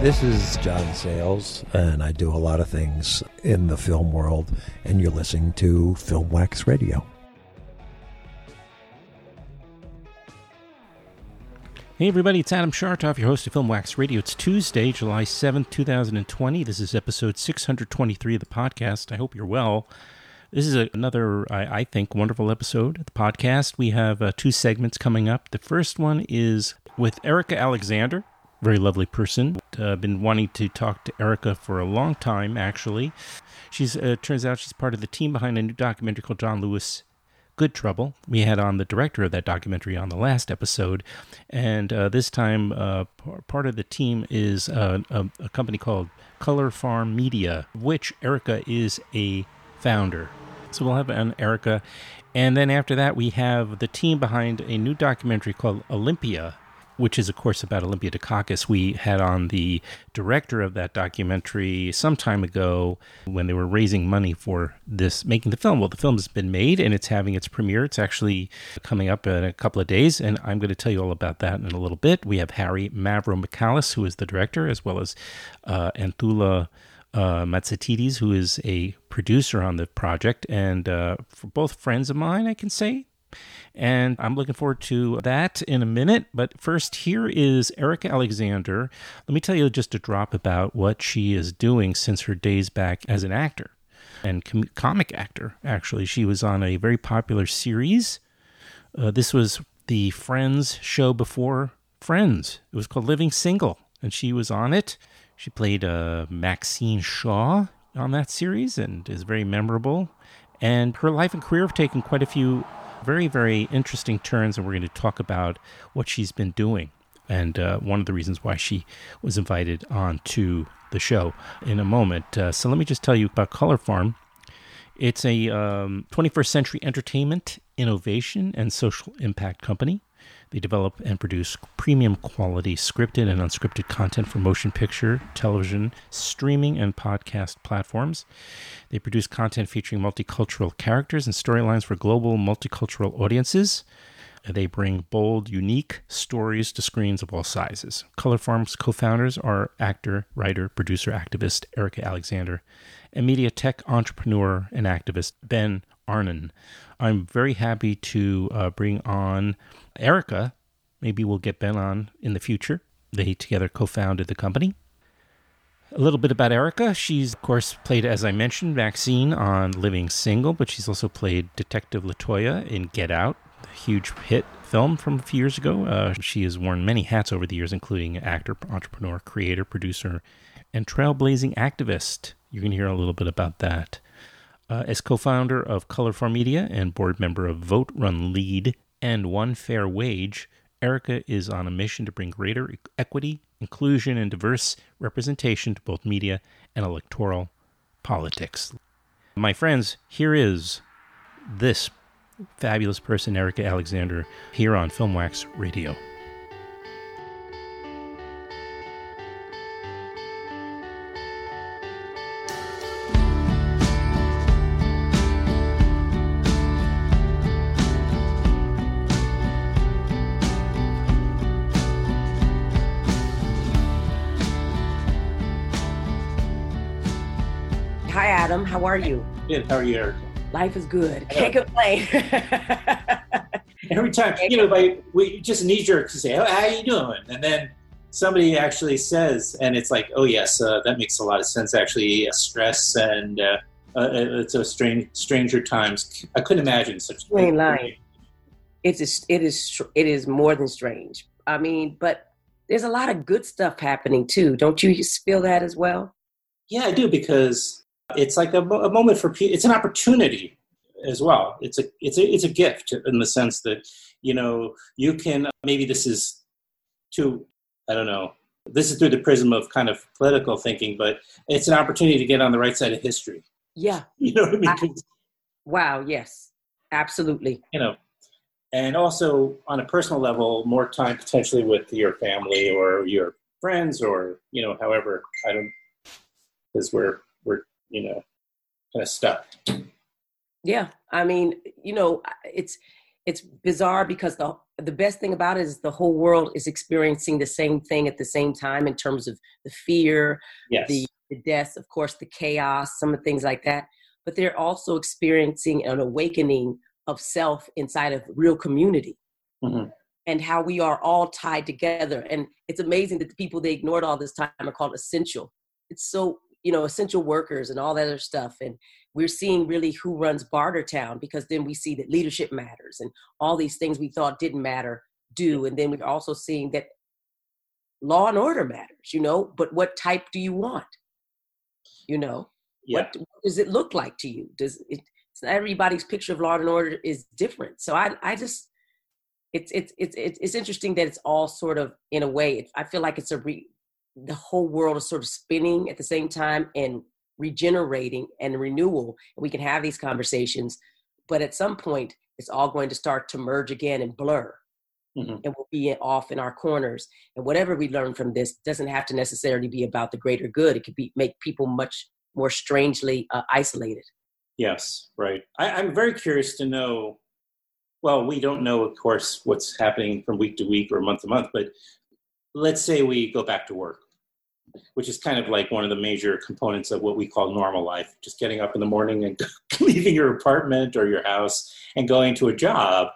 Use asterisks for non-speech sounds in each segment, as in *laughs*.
This is John Sayles, and I do a lot of things in the film world, and you're listening to Film Wax Radio. Hey everybody, it's Adam Shartoff, your host of Film Wax Radio. It's Tuesday, July 7th, 2020. This is episode 623 of the podcast. I hope you're well. This is a, another, I, I, think, wonderful episode of the podcast. We have uh, two segments coming up. The first one is with Erika Alexander very lovely person. Uh, been wanting to talk to Erika for a long time, actually. She's uh, turns out she's part of the team behind a new documentary called John Lewis Good Trouble. We had on the director of that documentary on the last episode, and uh, this time uh, p- part of the team is uh, a, a, company called Color Farm Media, which Erika is a founder. So we'll have an Erika, and then after that we have the team behind a new documentary called Olympia which is, of course, about Olympia Dukakis. We had on the director of that documentary some time ago when they were raising money for this, making the film. Well, the film has been made and it's having its premiere. It's actually coming up in a couple of days, and I'm going to tell you all about that in a little bit. We have Harry Mavromichalis, who is the director, as well as uh, Anthoula. Uh, Katsimatides, who is a producer on the project, and uh, for both friends of mine, I can say and I'm looking forward to that in a minute. But first, here is Erika Alexander. Let me tell you just a drop about what she is doing since her days back as an actor and com- comic actor, actually. She was on a very popular series. Uh, this was the Friends show before Friends. It was called Living Single, and she was on it. She played uh, Maxine Shaw on that series and is very memorable. And her life and career have taken quite a few very, very interesting turns, and we're going to talk about what she's been doing and uh, one of the reasons why she was invited on to the show in a moment. Uh, so let me just tell you about Color Farm. It's a um, 21st century entertainment, innovation, and social impact company. They develop and produce premium quality scripted and unscripted content for motion picture, television, streaming, and podcast platforms. They produce content featuring multicultural characters and storylines for global multicultural audiences. They bring bold, unique stories to screens of all sizes. Color Farm's co founders are actor, writer, producer, activist Erika Alexander and media tech entrepreneur and activist Ben Arnon. I'm very happy to uh, bring on Erika. Maybe we'll get Ben on in the future. They together co founded the company. A little bit about Erika. She's, of course, played, as I mentioned, Maxine on Living Single, but she's also played Detective Latoya in Get Out, a huge hit film from a few years ago. Uh, she has worn many hats over the years, including actor, entrepreneur, creator, producer, and trailblazing activist. You can hear a little bit about that. Uh, as co founder of Color Farm Media and board member of Vote Run Lead and One Fair Wage, Erika is on a mission to bring greater equity, inclusion, and diverse representation to both media and electoral politics. My friends, here is this fabulous person, Erika Alexander, here on Filmwax Radio. How are you? Good. How are you, Erika? Life is good. Can't complain. Every time, you know, like we just knee jerk to say, "How how you doing?" and then somebody actually says, and it's like, "Oh yes, uh, that makes a lot of sense." Actually, uh, stress and uh, uh, it's a strange, stranger times. I couldn't imagine such. You ain't lying. It's a, it is it is more than strange. I mean, but there's a lot of good stuff happening too. Don't you feel that as well? Yeah, I do because it's like a, a moment for people. It's an opportunity as well. It's a it's a it's a gift in the sense that you know you can maybe this is too I don't know this is through the prism of kind of political thinking, but it's an opportunity to get on the right side of history. Yeah. *laughs* You know what I mean? I- Wow. Yes. Absolutely. you know, and also on a personal level, more time potentially with your family or your friends or you know, however I don't, because we're you know kind of stuck. Yeah, I mean, you know, it's it's bizarre because the the best thing about it is the whole world is experiencing the same thing at the same time in terms of the fear, Yes. the the deaths, of course, the chaos, some of the things like that. But they're also experiencing an awakening of self inside of real community. Mhm. And how we are all tied together. And it's amazing that the people they ignored all this time are called essential. It's so, you know, essential workers and all that other stuff. And we're seeing really who runs Bartertown because then we see that leadership matters and all these things we thought didn't matter do. And then we're also seeing that law and order matters, you know, but what type do you want? You know, yeah. what, what does it look like to you? Does it, everybody's picture of law and order is different. So I, I just, it's, it's, it's, it's, it's interesting that it's all sort of in a way, it, I feel like it's a re, the whole world is sort of spinning at the same time and regenerating and renewal. And we can have these conversations, but at some point, it's all going to start to merge again and blur. Mhm. And we'll be off in our corners. And whatever we learn from this doesn't have to necessarily be about the greater good. It could be make people much more strangely uh, isolated. Yes, right. I, I'm very curious to know. Well, we don't know, of course, what's happening from week to week or month to month, but let's say we go back to work, which is kind of like one of the major components of what we call normal life just getting up in the morning and *laughs* leaving your apartment or your house and going to a job,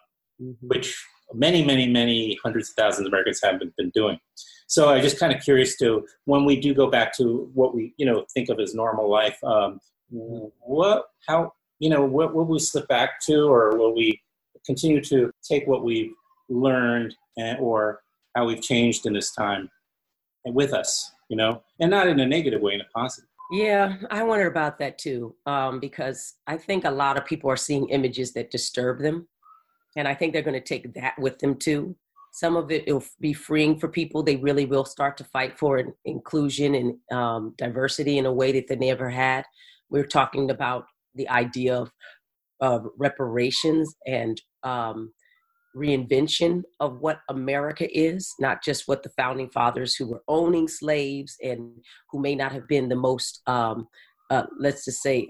which many, many, many hundreds of thousands of Americans haven't been doing. So I'm just kind of curious to when we do go back to what we, you know, think of as normal life. Um, what, how, you know, what will we slip back to, or will we continue to take what we've learned, and, or how we've changed in this time, and with us, you know, and not in a negative way, in a positive. Yeah, I wonder about that too, um, because I think a lot of people are seeing images that disturb them, and I think they're going to take that with them too. Some of it will be freeing for people. They really will start to fight for in- inclusion and um, diversity in a way that they never had. We are talking about the idea of, of reparations and um, reinvention of what America is, not just what the founding fathers who were owning slaves and who may not have been the most, um, uh, let's just say,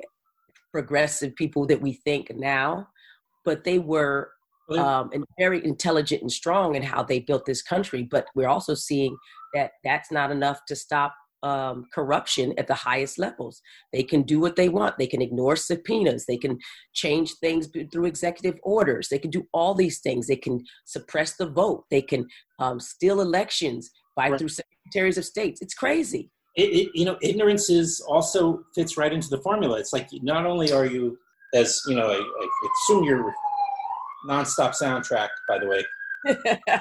progressive people that we think now, but they were um, and very intelligent and strong in how they built this country. But we're also seeing that that's not enough to stop um, corruption at the highest levels. They can do what they want. They can ignore subpoenas. They can change things through executive orders. They can do all these things. They can suppress the vote. They can um, steal elections by Right. through secretaries of states. It's crazy. it, it, you know, ignorance is also fits right into the formula. It's like not only are you, as you know, I, I assume your nonstop soundtrack. By the way, *laughs* I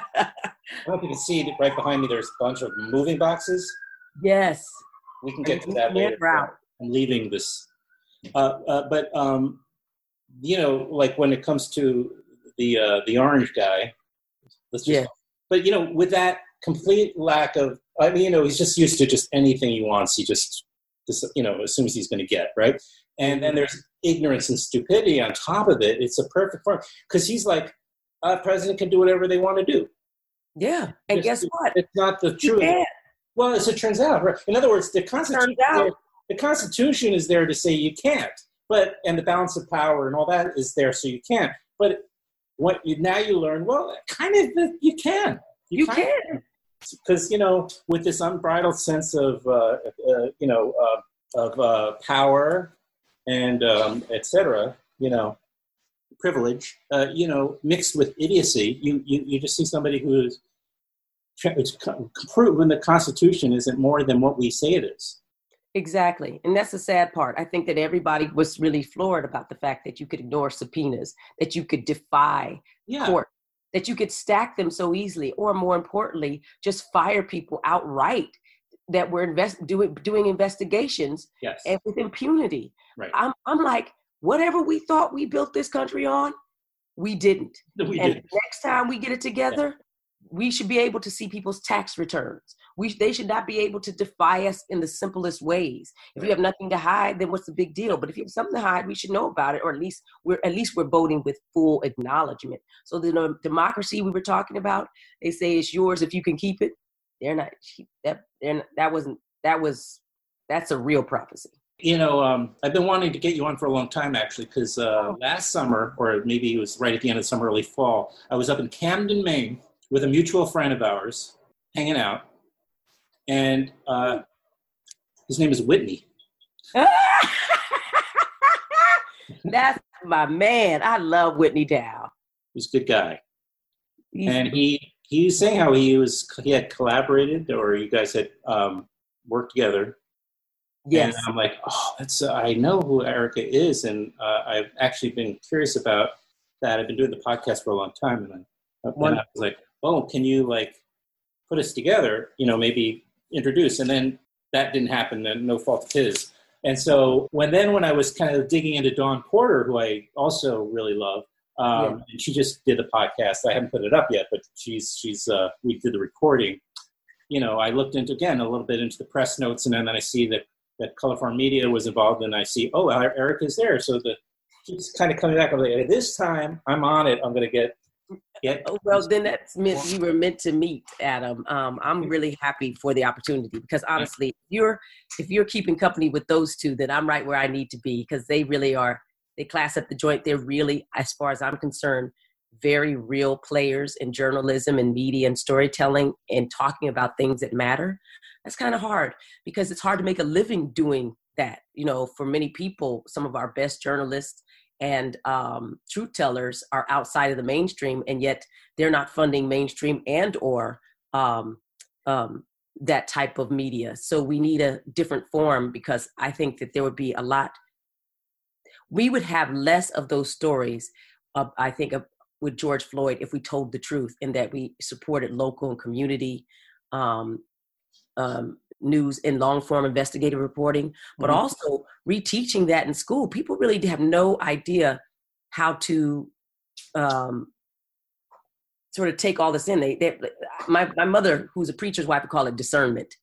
don't know if you can see that right behind me. There's a bunch of moving boxes. Yes. We can get to that later. route. I'm leaving this, uh, uh, but um, you know, like when it comes to the uh, the orange guy, let's just. Yeah. But you know, with that complete lack of, I mean, you know, he's just used to just anything he wants. He just, just you know, assumes he's going to get right. And then there's ignorance and stupidity on top of it. It's a perfect form because he's like, a president can do whatever they want to do. Yeah. And guess what? It's not the truth. Well, as it turns out, right? In other words, the Constitution, the Constitution is there to say you can't, but and the balance of power and all that is there so you can't. But what you now you learn, well, kind of you can. You of can. because you know with this unbridled sense of uh, uh, you know uh, of uh, power and um, etc. You know privilege. Uh, you know mixed with idiocy, you you, you just see somebody who's it's proven the Constitution isn't more than what we say it is. Exactly. And that's the sad part. I think that everybody was really floored about the fact that you could ignore subpoenas, that you could defy Yeah. court, that you could stack them so easily, or more importantly, just fire people outright that were invest- doing, doing investigations Yes. and with impunity. Right. I'm, I'm like, whatever we thought we built this country on, we didn't. we and did. next time we get it together, we should be able to see people's tax returns. We they should not be able to defy us in the simplest ways. If you have nothing to hide, then what's the big deal? But if you have something to hide, we should know about it, or at least we're at least we're voting with full acknowledgement. So the democracy we were talking about, they say it's yours if you can keep it. They're not that. They're not, that wasn't that was that's a real prophecy. You know, um, I've been wanting to get you on for a long time, actually, because uh, oh. last summer, or maybe it was right at the end of summer, early fall, I was up in Camden, Maine, with a mutual friend of ours, hanging out, and uh, his name is Whitney. *laughs* That's my man. I love Whitney Dow. He's a good guy, and he he was saying how he was he had collaborated, or you guys had um, worked together Yes. And I'm like, oh, that's, uh, I know who Erika is. And uh, I've actually been curious about that. I've been doing the podcast for a long time. And I, and I was like, oh, can you like put us together, you know, maybe introduce. And then that didn't happen and no fault of his. And so when then when I was kind of digging into Dawn Porter, who I also really love, um, yeah. and she just did the podcast. I haven't put it up yet, but she's she's uh, we did the recording. You know, I looked into again a little bit into the press notes, and then I see that that Color Farm Media was involved, and I see, oh, Eric is there. So the keeps kind of coming back. I'm like, this time I'm on it. I'm going to get. Get *laughs* oh, well, then that's meant you were meant to meet, Adam. Um, I'm really happy for the opportunity because honestly, if you're if you're keeping company with those two, then I'm right where I need to be because they really are. They class up the joint. They're really, as far as I'm concerned, very real players in journalism and media and storytelling and talking about things that matter that's kind of hard because it's hard to make a living doing that you know for many people some of our best journalists and um, truth tellers are outside of the mainstream and yet they're not funding mainstream and or um, um, that type of media. So we need a different form because i think that there would be a lot we would have less of those stories uh, i think of, with george floyd if we told the truth and that we supported local and community um, um, news in long form investigative reporting, but mm-hmm. also reteaching that in school. People really have no idea how to um, sort of take all this in. They, they, my, my mother, who's a preacher's wife, would call it discernment.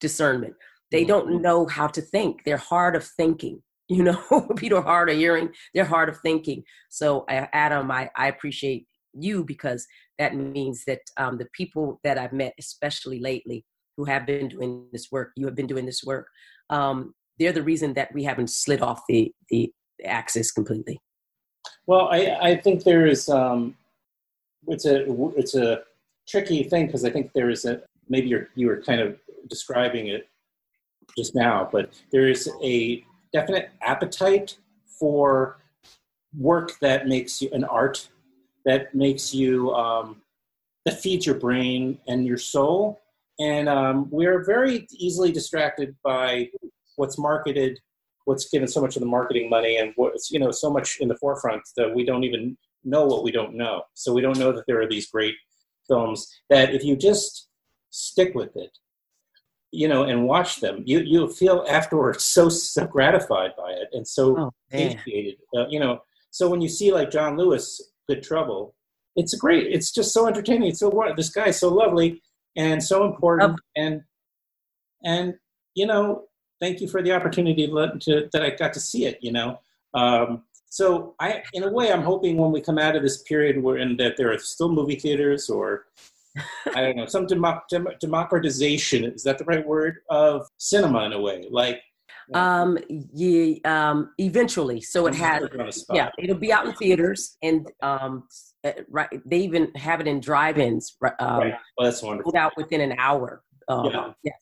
Discernment. They mm-hmm. don't know how to think. They're hard of thinking. *laughs* You know, people are hard of hearing. They're hard of thinking. So, Adam, I, I appreciate you because that means that um, the people that I've met, especially lately, who have been doing this work, you have been doing this work, um, they're the reason that we haven't slid off the, the axis completely. Well, I, I think there is, um, it's a, it's a tricky thing because I think there is a, maybe you're, you were kind of describing it just now, but there is a definite appetite for work that makes you an art that makes you um, that feeds your brain and your soul and um, we're very easily distracted by what's marketed, what's given so much of the marketing money, and what's you know so much in the forefront that we don't even know what we don't know. So we don't know that there are these great films that if you just stick with it, you know, and watch them, you you feel afterwards so so gratified by it and so oh, satiated. Uh, you know, so when you see like John Lewis, Good Trouble, it's great. It's just so entertaining. It's so this guy's so lovely and so important. Um, and and you know, thank you for the opportunity to, to, that I got to see it. You know, um, so I, in a way, I'm hoping when we come out of this period where and that there are still movie theaters or I don't know some democ- dem- democratization is that the right word of cinema in a way, like. Um, yeah, um, eventually. So it has, yeah, it'll be out in theaters and, um, uh, right they even have it in drive-ins um, right. well, that's wonderful out within an hour um, yeah. yeah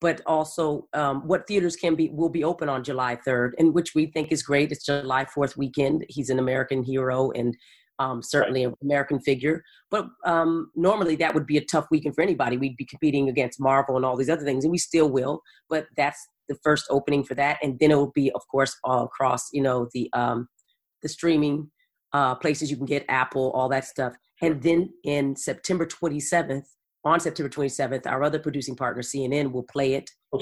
but also um, what theaters can be will be open on july 3rd and which we think is great it's july 4th weekend he's an american hero and um, certainly right. an american figure but um, normally that would be a tough weekend for anybody we'd be competing against marvel and all these other things and we still will but that's the first opening for that and then it will be of course all across you know the um, the streaming uh, places you can get Apple, all that stuff. And then in September 27th, on September 27th, our other producing partner, CNN, will play it. Oh,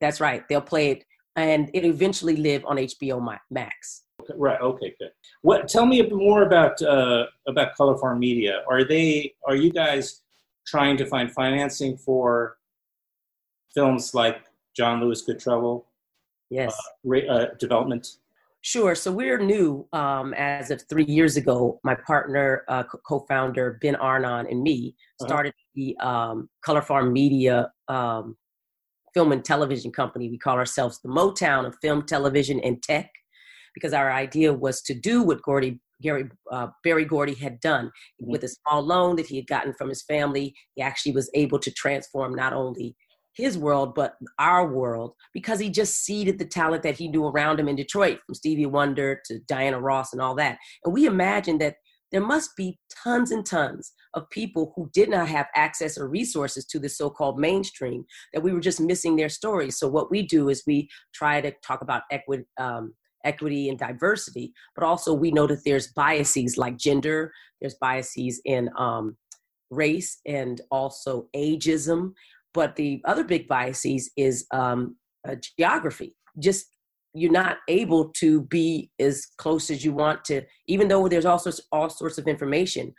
that's right. They'll play it and it eventually live on HBO Max. Right. Okay. Good. What? Tell me a bit more about uh, about Color Farm Media. Are they? Are you guys trying to find financing for films like John Lewis Good Trouble Yes. ra- uh, development? Sure. So we're new um, as of three years ago. My partner, uh, co- co-founder Ben Arnon, and me Uh-huh. started the um, Color Farm Media um, film and television company. We call ourselves the Motown of film, television, and tech, because our idea was to do what Gordy, Gary, uh, Berry Gordy had done Mhm. with a small loan that he had gotten from his family. He actually was able to transform not only his world, but our world, because he just seeded the talent that he knew around him in Detroit, from Stevie Wonder to Diana Ross and all that. And we imagine that there must be tons and tons of people who did not have access or resources to the so-called mainstream that we were just missing their stories. So what we do is we try to talk about equity. Um, equity and diversity but also we know that there's biases like gender there's biases in um, race and also ageism but the other big biases is um, uh, geography. Just you're not able to be as close as you want to even though there's all sorts all sorts of information.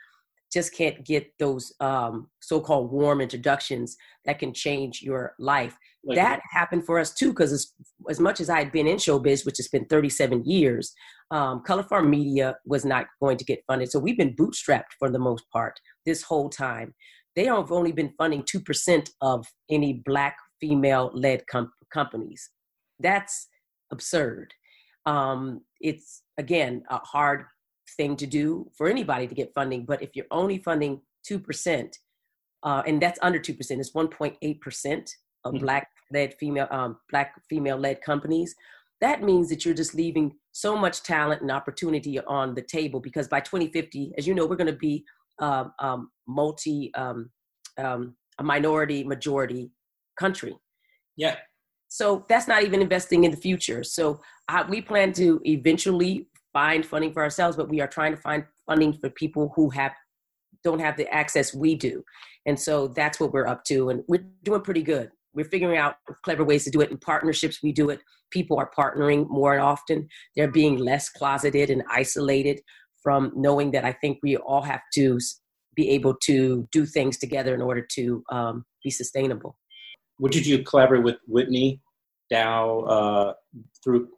Just can't get those um, so-called warm introductions that can change your life. Like, that happened for us too because as, as much as i had been in showbiz which has been 37 years um, color farm media was not going to get funded. So we've been bootstrapped for the most part this whole time they have only been funding 2% of any black female led com- companies that's absurd um, it's again a hard thing to do for anybody to get funding but if you're only funding 2% uh, and that's under 2% it's 1.8% of Mhm. black led female um, black female led companies that means that you're just leaving so much talent and opportunity on the table because by 2050 as you know we're going to be um, um, multi um, um, a minority majority country. Yeah, so that's not even investing in the future. So uh, we plan to eventually find funding for ourselves but we are trying to find funding for people who have don't have the access we do. And so that's what we're up to and we're doing pretty good. We're figuring out clever ways to do it in partnerships we do it. People are partnering more and often. They're being less closeted and isolated from knowing that i think we all have to be able to do things together in order to um, be sustainable What did you collaborate with Whitney Dow uh, through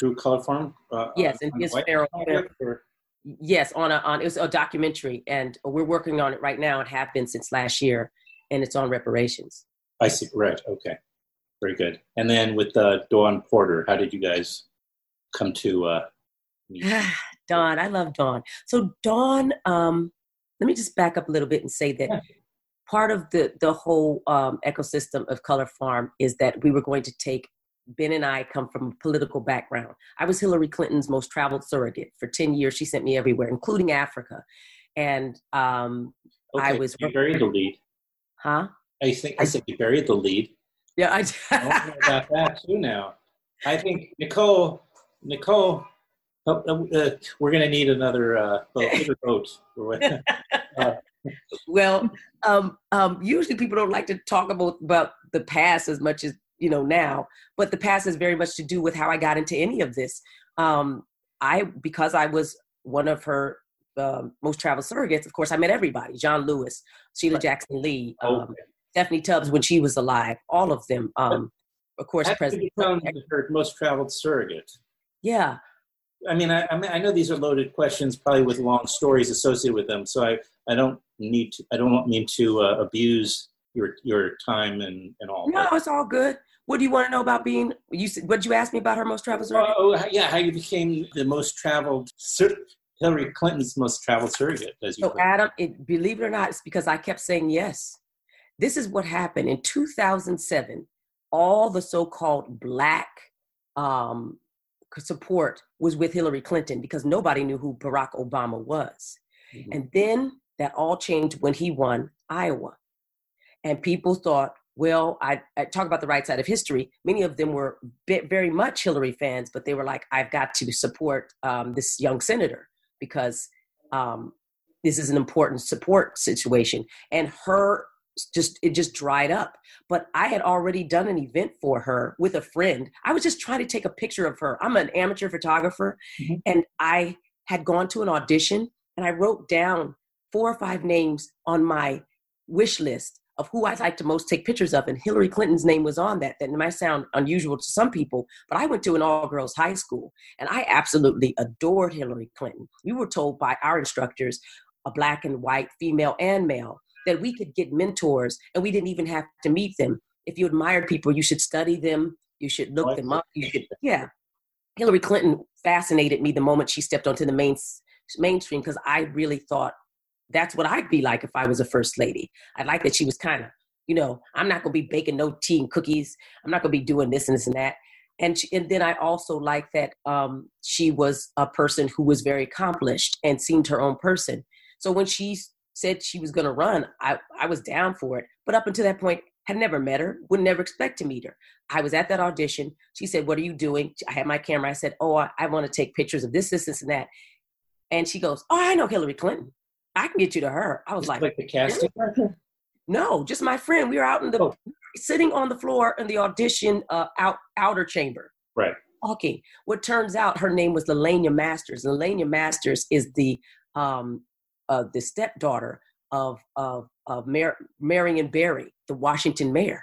through Color Farm? Uh, yes and his what feral project, or- Yes, on a on it was a documentary, and we're working on it right now. It happened since last year, and it's on reparations. I see. Right. Okay. Very good. And then with uh, Dawn Porter, how did you guys come to uh, meet? *sighs* Dawn, I love Dawn. So Dawn, um, let me just back up a little bit and say that Yeah. part of the the whole um, ecosystem of Color Farm is that we were going to take. Ben and I come from a political background. I was Hillary Clinton's most traveled surrogate for ten years. She sent me everywhere, including Africa, and um, I was- you buried the lead. huh? I think I said you buried the lead. Yeah, I don't know about that too now. I think Nicole, Nicole, uh, uh, we're going to need another uh, boat. *laughs* *laughs* boat. well, um, um, usually people don't like to talk about about the past as much as you know now, but the past has very much to do with how I got into any of this. Um, I because I was one of her um most traveled surrogates. Of course, I met everybody: John Lewis, Sheila Right. Jackson Lee, um, Okay. Stephanie Tubbs when she was alive. All of them. Um, of course, President. become her most traveled surrogate? Yeah. I mean, I, I mean, I know these are loaded questions, probably with long stories associated with them. So I, I don't need to, I don't mean to uh, abuse your your time and and all. No, it's all good. What do you want to know about being? You said, what did you ask me about her most traveled surrogate? Oh, oh, yeah, how you became the most traveled, sur- Hillary Clinton's most traveled surrogate, as you So it. Adam, it, believe it or not, it's because I kept saying yes. This is what happened in 2007. All the so-called black um, support was with Hillary Clinton because nobody knew who Barack Obama was. Mhm. And then that all changed when he won Iowa. And people thought, well, I, I talk about the right side of history. Many of them were very much Hillary fans, but they were like, I've got to support um, this young senator because um, this is an important support situation. And her just it just dried up. But I had already done an event for her with a friend. I was just trying to take a picture of her. I'm an amateur photographer, Mhm. and I had gone to an audition and I wrote down four or five names on my wish list of who I'd like to most take pictures of, and Hillary Clinton's name was on that. That might sound unusual to some people, but I went to an all girls high school and I absolutely adored Hillary Clinton. We were told by our instructors, a black and white, female and male, that we could get mentors and we didn't even have to meet them. If you admired people, you should study them, you should look them up, you should, yeah. Hillary Clinton fascinated me the moment she stepped onto the main, mainstream because I really thought that's what I'd be like if I was a first lady. I like that she was kind of, you know, I'm not going to be baking no tea and cookies. I'm not going to be doing this and this and that. And, she, and then I also like that um, she was a person who was very accomplished and seemed her own person. So when she said she was going to run, I, I was down for it. But up until that point, had never met her, would never expect to meet her. I was at that audition. She said, What are you doing? I had my camera. I said, Oh, I, I want to take pictures of this, this, this, and that. And she goes, Oh, I know Hillary Clinton. I can get you to her. I was like, like the casting No, just my friend. We were out in the oh. sitting on the floor in the audition uh, out outer chamber. Right. Talking. What turns out her name was Lalania Masters. Lalania Masters is the um uh, the stepdaughter of of of Mar- Marion Barry, the Washington mayor.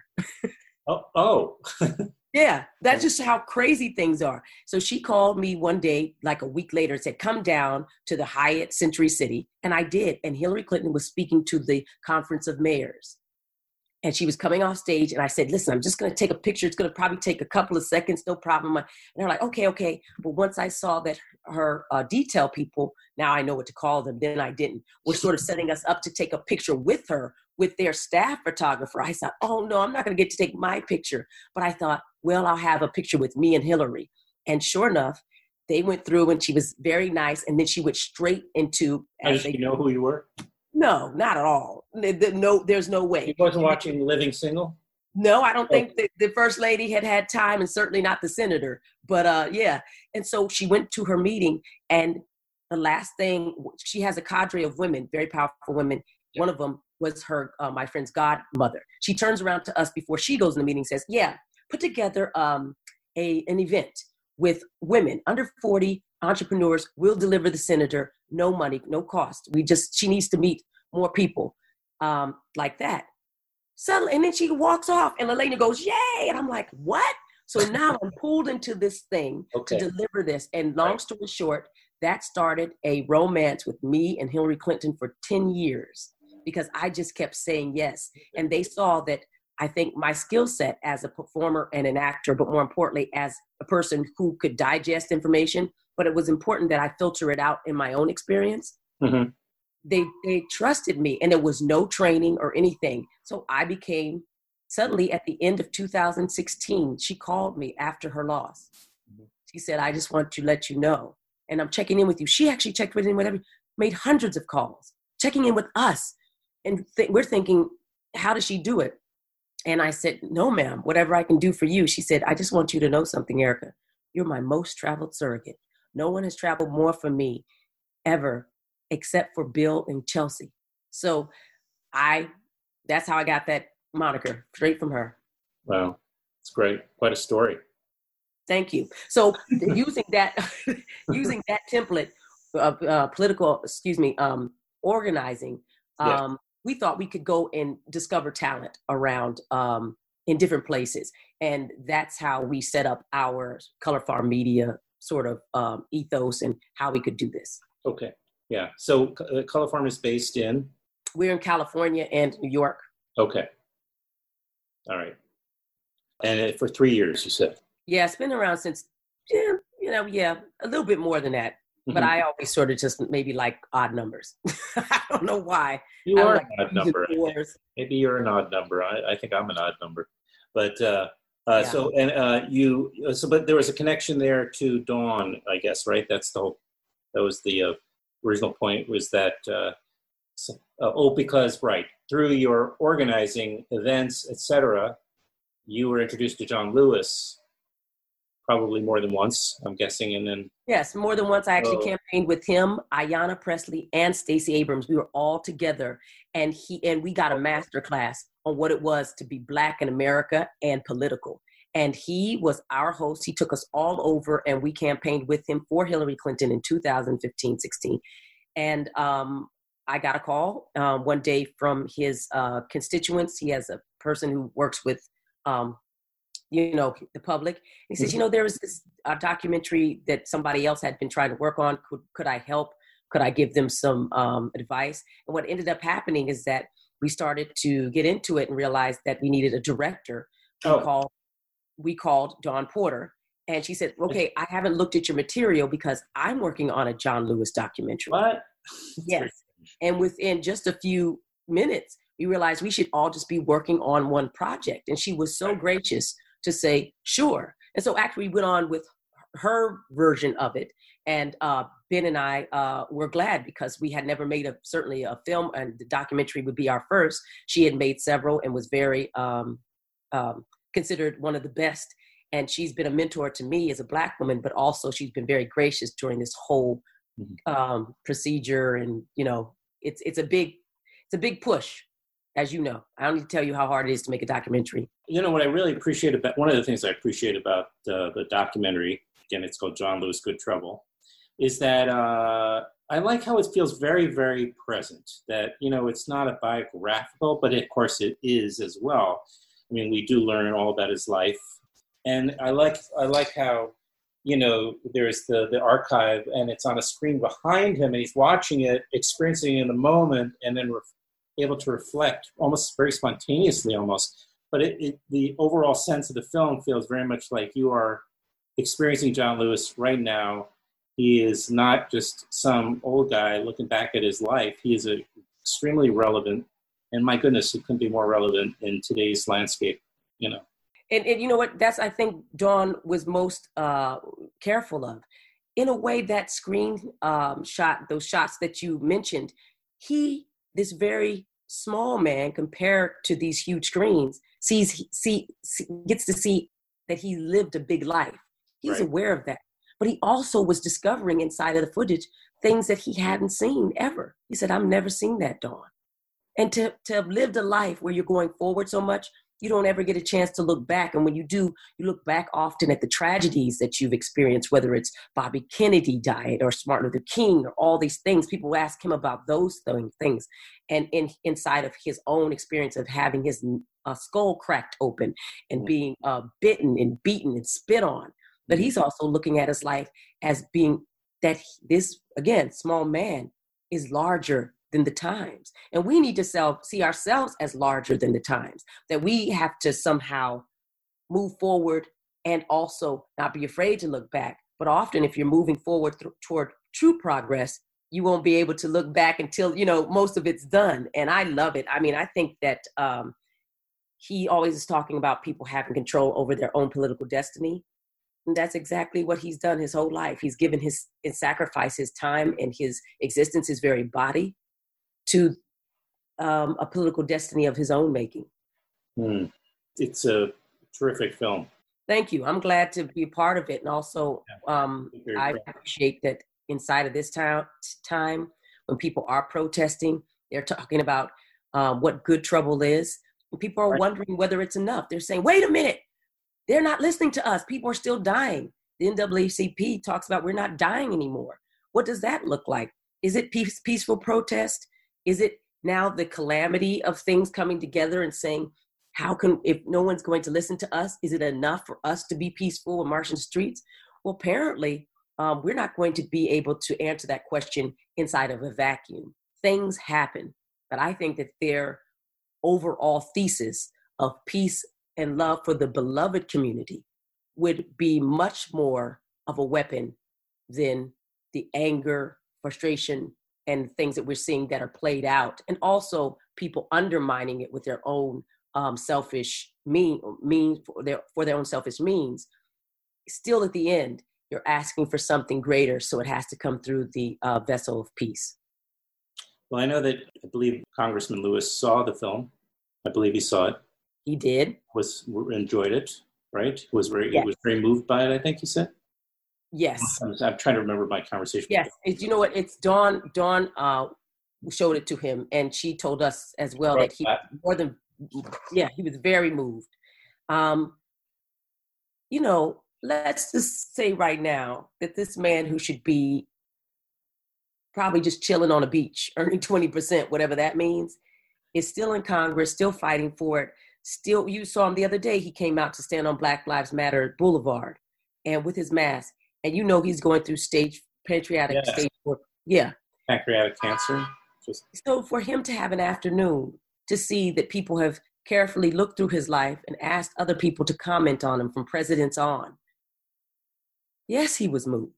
oh, oh. *laughs* Yeah, that's just how crazy things are. So she called me one day, like a week later, and said, Come down to the Hyatt Century City. And I did. And Hillary Clinton was speaking to the Conference of Mayors. And she was coming off stage, and I said, Listen, I'm just going to take a picture. It's going to probably take a couple of seconds, no problem. And they're like, Okay, okay. But once I saw that her uh, detail people, now I know what to call them, then I didn't, were sort of setting us up to take a picture with her with their staff photographer. I thought, oh no, I'm not going to get to take my picture. But I thought, well, I'll have a picture with me and Hillary. And sure enough, they went through and she was very nice. And then she went straight into. Did you know who you were? No, not at all. No, there's no way. He wasn't watching Living Single? No, I don't oh. think the, the first lady had had time, and certainly not the senator. But uh, yeah, and so she went to her meeting, and the last thing she has a cadre of women, very powerful women. Yeah. One of them was her, uh, my friend's godmother. She turns around to us before she goes in the meeting, says, "Yeah, put together um, a an event with women under 40 entrepreneurs. We'll deliver the senator, no money, no cost. We just she needs to meet more people um, like that." Suddenly, and then she walks off, and Elena goes, "Yay!" And I'm like, "What?" So now I'm pulled into this thing okay. to deliver this. And long story short, that started a romance with me and Hillary Clinton for 10 years because I just kept saying yes. And they saw that I think my skill set as a performer and an actor, but more importantly, as a person who could digest information, but it was important that I filter it out in my own experience. Mm-hmm. They, they trusted me, and there was no training or anything. So I became suddenly at the end of 2016, she called me after her loss. Mm-hmm. She said, I just want to let you know, and I'm checking in with you. She actually checked in with every, made hundreds of calls, checking in with us and th- we're thinking, how does she do it? And I said, no, ma'am, whatever I can do for you. She said, I just want you to know something, Erika. You're my most traveled surrogate. No one has traveled more for me ever except for Bill and Chelsea. So I, that's how I got that moniker straight from her. Wow. It's great. Quite a story. Thank you. So *laughs* using that, *laughs* using that template of uh, political, excuse me, um, organizing, um, we thought we could go and discover talent around um, in different places. And that's how we set up our Color Farm Media sort of um, ethos and how we could do this. Okay. Yeah. So uh, Color Farm is based in? We're in California and New York. Okay. All right. And for three years, you said? Yeah, it's been around since, yeah, you know, yeah, a little bit more than that. Mm-hmm. But I always sort of just maybe like odd numbers. *laughs* I don't know why. You are like an odd number. *laughs* Maybe you're an odd number. I, I think I'm an odd number. But uh, uh, yeah. so and uh, you uh, so but there was a connection there to Dawn, I guess, right? That's the whole. That was the uh, original point. Was that uh, so, oh because right through your organizing events, etc. You were introduced to John Lewis probably more than once, I'm guessing, and then yes, more than once. I actually oh. campaigned with him, Ayanna Pressley, and Stacey Abrams. We were all together, and he and we got a master class on what it was to be black in America and political. And he was our host. He took us all over, and we campaigned with him for Hillary Clinton in 2015, 16. And um, I got a call um, one day from his uh, constituents. He has a person who works with, um, you know, the public. He says, mm-hmm. you know, there was this uh, documentary that somebody else had been trying to work on. Could could I help? Could I give them some um, advice? And what ended up happening is that we started to get into it and realized that we needed a director. Oh. We called we called Dawn Porter, and she said, "Okay, I haven't looked at your material because I'm working on a John Lewis documentary." What? Yes. And within just a few minutes, we realized we should all just be working on one project. And she was so gracious to say, "Sure." And so actually, we went on with her version of it. And uh, Ben and I uh, were glad because we had never made a certainly a film, and the documentary would be our first. She had made several and was very um, um, considered one of the best. And she's been a mentor to me as a black woman but also she's been very gracious during this whole mm-hmm. um, procedure. And you know it's it's a big it's a big push as you know. I don't need to tell you how hard it is to make a documentary. You know what i really appreciate about one of the things i appreciate about uh, the documentary again it's called john lewis good trouble is that uh, i like how it feels very very present that you know it's not a biographical but of course it is as well i mean we do learn all about his life and I like I like how you know there's the the archive and it's on a screen behind him and he's watching it, experiencing it in the moment, and then re- able to reflect almost very spontaneously almost. But it, it, the overall sense of the film feels very much like you are experiencing John Lewis right now. He is not just some old guy looking back at his life. He is a, extremely relevant, and my goodness, it couldn't be more relevant in today's landscape. You know and, and you know what that's i think dawn was most uh, careful of in a way that screen um, shot those shots that you mentioned he this very small man compared to these huge screens sees see, see gets to see that he lived a big life he's right. aware of that but he also was discovering inside of the footage things that he hadn't seen ever he said i've never seen that dawn and to, to have lived a life where you're going forward so much you don't ever get a chance to look back. And when you do, you look back often at the tragedies that you've experienced, whether it's Bobby Kennedy died or Martin Luther King or all these things. People ask him about those things. And in, inside of his own experience of having his uh, skull cracked open and being uh, bitten and beaten and spit on. But mm-hmm. he's also looking at his life as being that this, again, small man is larger than the times. And we need to self, see ourselves as larger than the times, that we have to somehow move forward and also not be afraid to look back. But often, if you're moving forward th- toward true progress, you won't be able to look back until you know most of it's done. And I love it. I mean, I think that um, he always is talking about people having control over their own political destiny. And that's exactly what he's done his whole life. He's given his, his sacrifice, his time, and his existence, his very body to um, a political destiny of his own making. Mm. It's a terrific film. Thank you. I'm glad to be a part of it. And also, um, I appreciate that inside of this time, time, when people are protesting, they're talking about um, what good trouble is. And people are right. wondering whether it's enough. They're saying, wait a minute, they're not listening to us. People are still dying. The NAACP talks about we're not dying anymore. What does that look like? Is it peace, peaceful protest? Is it now the calamity of things coming together and saying, how can, if no one's going to listen to us, is it enough for us to be peaceful and march in the streets? Well, apparently, um, we're not going to be able to answer that question inside of a vacuum. Things happen, but I think that their overall thesis of peace and love for the beloved community would be much more of a weapon than the anger, frustration, and things that we're seeing that are played out, and also people undermining it with their own um, selfish mean means for their for their own selfish means. Still, at the end, you're asking for something greater, so it has to come through the uh, vessel of peace. Well, I know that I believe Congressman Lewis saw the film. I believe he saw it. He did. Was enjoyed it, right? Was very yes. he was very moved by it. I think he said. Yes. I'm, I'm, trying to remember my conversation. Yes. You know what? It's Dawn. Dawn uh, showed it to him, and she told us as well that he more than yeah, he was very moved. Um, you know, let's just say right now that this man who should be probably just chilling on a beach, earning 20%, whatever that means, is still in Congress, still fighting for it. Still, you saw him the other day, he came out to stand on Black Lives Matter Boulevard and with his mask. And you know he's going through stage patriotic Yeah. stage work. Yeah. Pancreatic cancer. Just So for him to have an afternoon to see that people have carefully looked through his life and asked other people to comment on him from presidents on, yes, he was moved.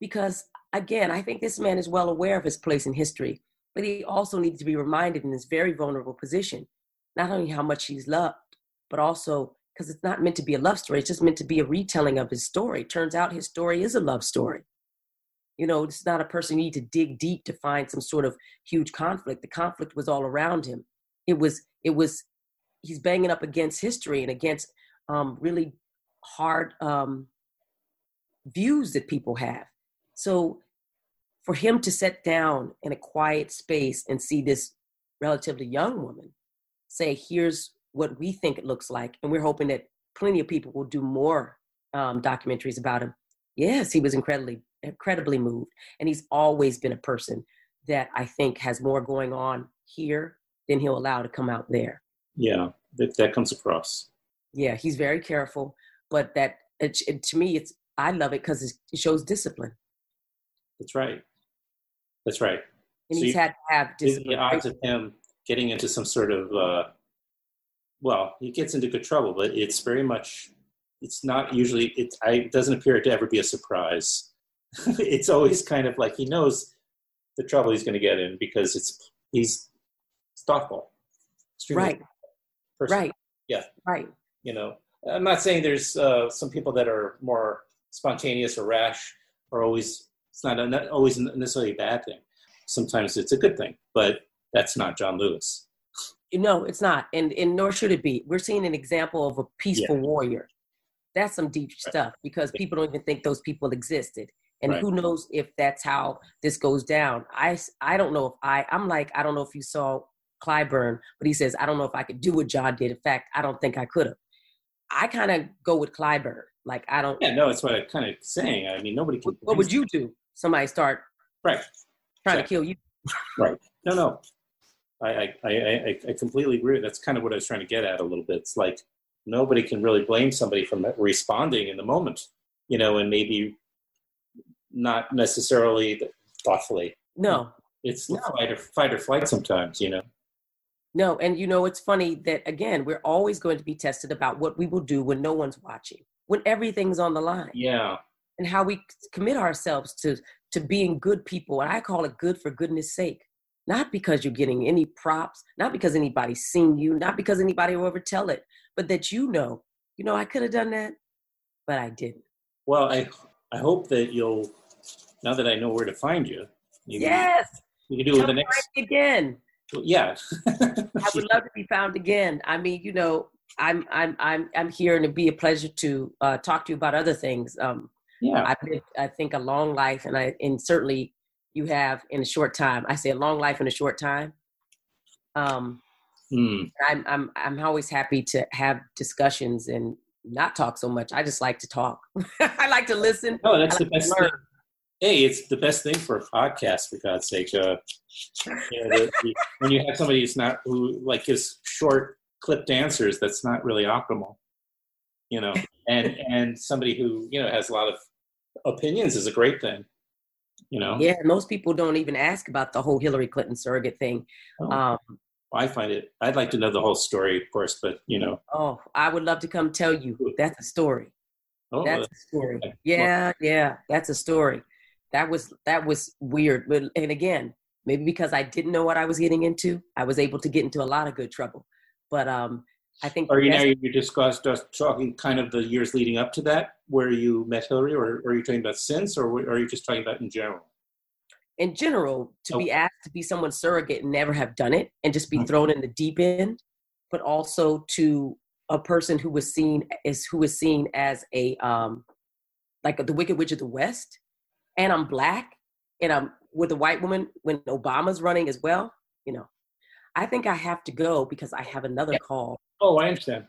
Because again, I think this man is well aware of his place in history, but he also needs to be reminded in this very vulnerable position, not only how much he's loved, but also because it's not meant to be a love story, it's just meant to be a retelling of his story. Turns out his story is a love story. You know, it's not a person you need to dig deep to find some sort of huge conflict. The conflict was all around him. It was, it was, he's banging up against history and against um, really hard um, views that people have. So for him to sit down in a quiet space and see this relatively young woman say, here's what we think it looks like, and we're hoping that plenty of people will do more um, documentaries about him. Yes, he was incredibly, incredibly moved, and he's always been a person that I think has more going on here than he'll allow to come out there. yeah, that, that comes across. Yeah, he's very careful, but that it, it- to me, it's I love it because it shows discipline, That's right. That's right. and So he's you- had to have discipline. the odds of him getting into some sort of uh, well, he gets into good trouble, but it's very much. It's not usually. It, I, it doesn't appear to ever be a surprise. *laughs* it's always kind of like he knows the trouble he's going to get in because it's he's thoughtful, extremely right, person, right, Yeah. right. you know i'm not saying there's uh, some people that are more spontaneous or rash are always it's not, not always necessarily a bad thing sometimes it's a good thing but that's not john lewis No, it's not, and and nor should it be. We're seeing an example of a peaceful warrior. That's some deep Right. stuff because people don't even think those people existed, and Right. who knows if that's how this goes down. I I don't know if I I'm like I don't know if you saw Clyburn, but he says I don't know if I could do what John did. In fact, I don't think I could have. I kind of go with Clyburn. Like I don't. yeah no it's what i'm kind of saying i mean nobody can What, what would you do? Somebody start right trying Right. to kill you. Right. No no I, I I I completely agree. That's kind of what I was trying to get at a little bit. It's like nobody can really blame somebody for responding in the moment, you know, and maybe not necessarily thoughtfully. No, It's No. fight or fight or flight sometimes, you know. No, and you know, it's funny that again, we're always going to be tested about what we will do when no one's watching, when everything's on the line, Yeah, and how we commit ourselves to to being good people. And I call it good for goodness sake, not because you're getting any props, not because anybody's seen you, not because anybody will ever tell it, but that you know, you know, I could have done that, but I didn't. Well, I I hope that you'll now that I know where to find you. You Yes, can, you can do it the next. again. Yeah, *laughs* I would love to be found again. I mean, you know, I'm I'm I'm I'm here, and it'd be a pleasure to uh, talk to you about other things. Um, yeah. I've lived, I think, a long life, and I and certainly you have in a short time. I say a long life in a short time. Um, Hmm. I'm I'm I'm always happy to have discussions and not talk so much. I just like to talk. *laughs* I like to listen. No, that's I the best. Thing. Hey, it's the best thing for a podcast, for God's sake. Uh, you know, the, the, when you have somebody who's not who like gives short, clipped answers, that's not really optimal. You know, and and somebody who you know has a lot of opinions is a great thing. You know, Yeah, most people don't even ask about the whole Hillary Clinton surrogate thing. Oh. Um, I find it. I'd like to know the whole story, of course, but you know, oh, I would love to come tell you. That's a story. oh, That's a story. okay. Yeah, yeah, that's a story. That was that was weird. But and again, maybe because I didn't know what I was getting into, I was able to get into a lot of good trouble. But um, I think Are you now that's- you discussed us talking kind of the years leading up to that, where you met Hillary, or, or are you talking about since, or are you just talking about in general? in general, to be asked to be someone's surrogate and never have done it, and just be Mhm. thrown in the deep end, but also to a person who was seen as who was seen as a um, like the Wicked Witch of the West, and I'm black, and I'm with a white woman when Obama's running as well. You know, I think I have to go because I have another call. Oh, I understand.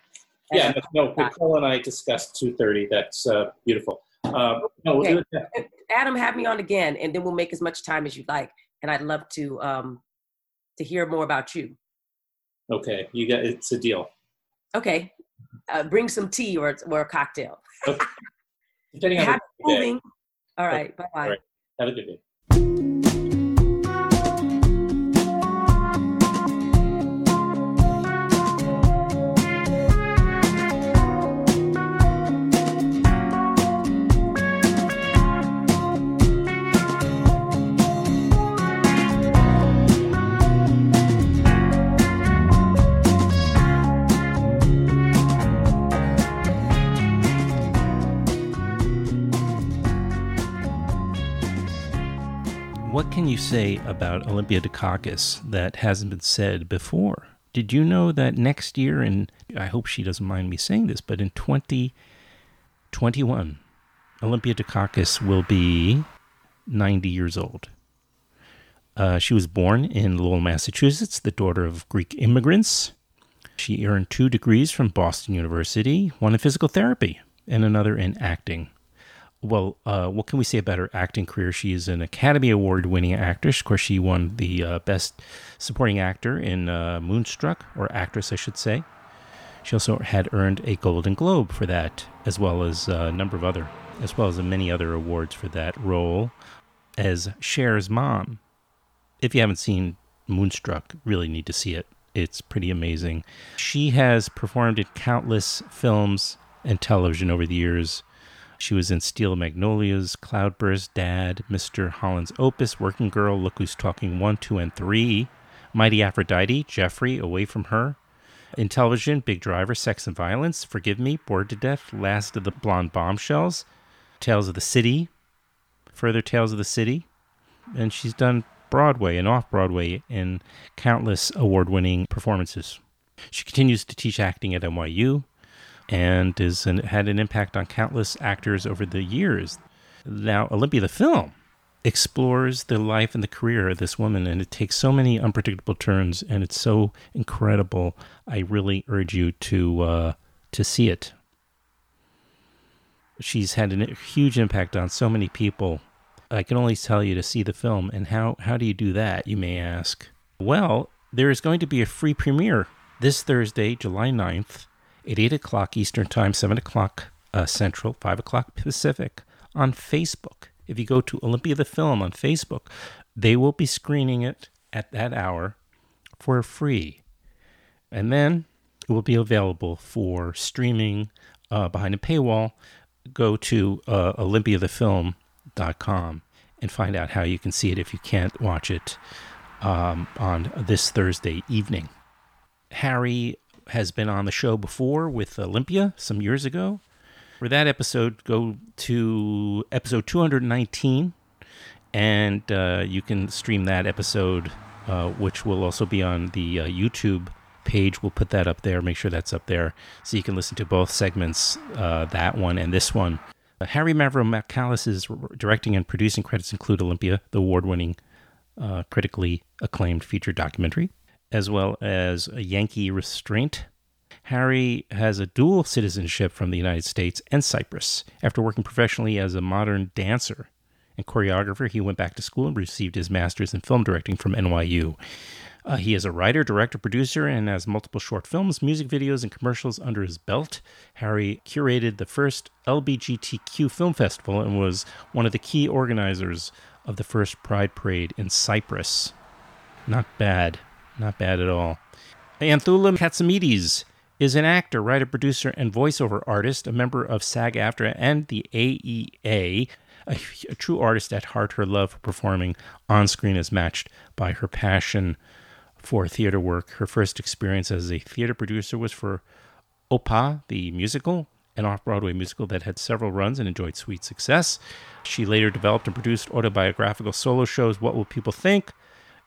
Yeah, no, Nicole and I discussed two thirty. That's uh, beautiful. Uh, no, we'll Okay. do it. Adam, have me on again, and then we'll make as much time as you'd like. And I'd love to um, to hear more about you. Okay, you got it's a deal. Okay, uh, bring some tea or or a cocktail. Okay. *laughs* Depending on Happy moving. All right, bye bye. All right. Have a good day. What can you say about Olympia Dukakis that hasn't been said before? Did you know that next year, and I hope she doesn't mind me saying this, but in 2021, Olympia Dukakis will be 90 years old. Uh, she was born in Lowell, Massachusetts, the daughter of Greek immigrants. She earned two degrees from Boston University, one in physical therapy and another in acting. Well, uh, what can we say about her acting career? She is an Academy Award winning actress. Of course, she won the uh, Best Supporting Actor in uh, Moonstruck, or actress, I should say. She also had earned a Golden Globe for that, as well as a number of other, as well as many other awards for that role as Cher's mom. If you haven't seen Moonstruck, really need to see it. It's pretty amazing. She has performed in countless films and television over the years. She was in Steel Magnolias, Cloudburst, Dad, Mr. Holland's Opus, Working Girl, Look Who's Talking 1, 2, and 3, Mighty Aphrodite, Jeffrey, Away From Her. In television, Big Driver, Sex and Violence, Forgive Me, Bored to Death, Last of the Blonde Bombshells, Tales of the City, Further Tales of the City. And she's done Broadway and off Broadway in countless award winning performances. She continues to teach acting at NYU and has an, had an impact on countless actors over the years. Now, Olympia the film explores the life and the career of this woman, and it takes so many unpredictable turns, and it's so incredible. I really urge you to uh, to see it. She's had a huge impact on so many people. I can only tell you to see the film, and how how do you do that? You may ask. Well, there is going to be a free premiere this Thursday, July 9th at 8 o'clock Eastern Time, 7 o'clock uh, Central, 5 o'clock Pacific on Facebook. If you go to Olympia the Film on Facebook, they will be screening it at that hour for free. And then it will be available for streaming uh, behind a paywall. Go to uh, olympiathefilm.com and find out how you can see it if you can't watch it um, on this Thursday evening. Harry has been on the show before with Olympia some years ago. For that episode, go to episode 219, and uh, you can stream that episode, uh, which will also be on the uh, YouTube page. We'll put that up there. Make sure that's up there so you can listen to both segments, uh, that one and this one. Harry Mavromichalis's directing and producing credits include Olympia, the award winning, uh, critically acclaimed feature documentary, as well as a Yankee Restraint. Harry has a dual citizenship from the United States and Cyprus. After working professionally as a modern dancer and choreographer, he went back to school and received his master's in film directing from NYU. Uh, he is a writer, director, producer, and has multiple short films, music videos, and commercials under his belt. Harry curated the first LBGTQ film festival and was one of the key organizers of the first Pride Parade in Cyprus. Not bad. Not bad at all. Anthoula Katsimatides is an actor, writer, producer, and voiceover artist, a member of SAG AFTRA and the AEA. A, a true artist at heart, her love for performing on screen is matched by her passion for theater work. Her first experience as a theater producer was for Opa, the musical, an off Broadway musical that had several runs and enjoyed sweet success. She later developed and produced autobiographical solo shows, What Will People Think?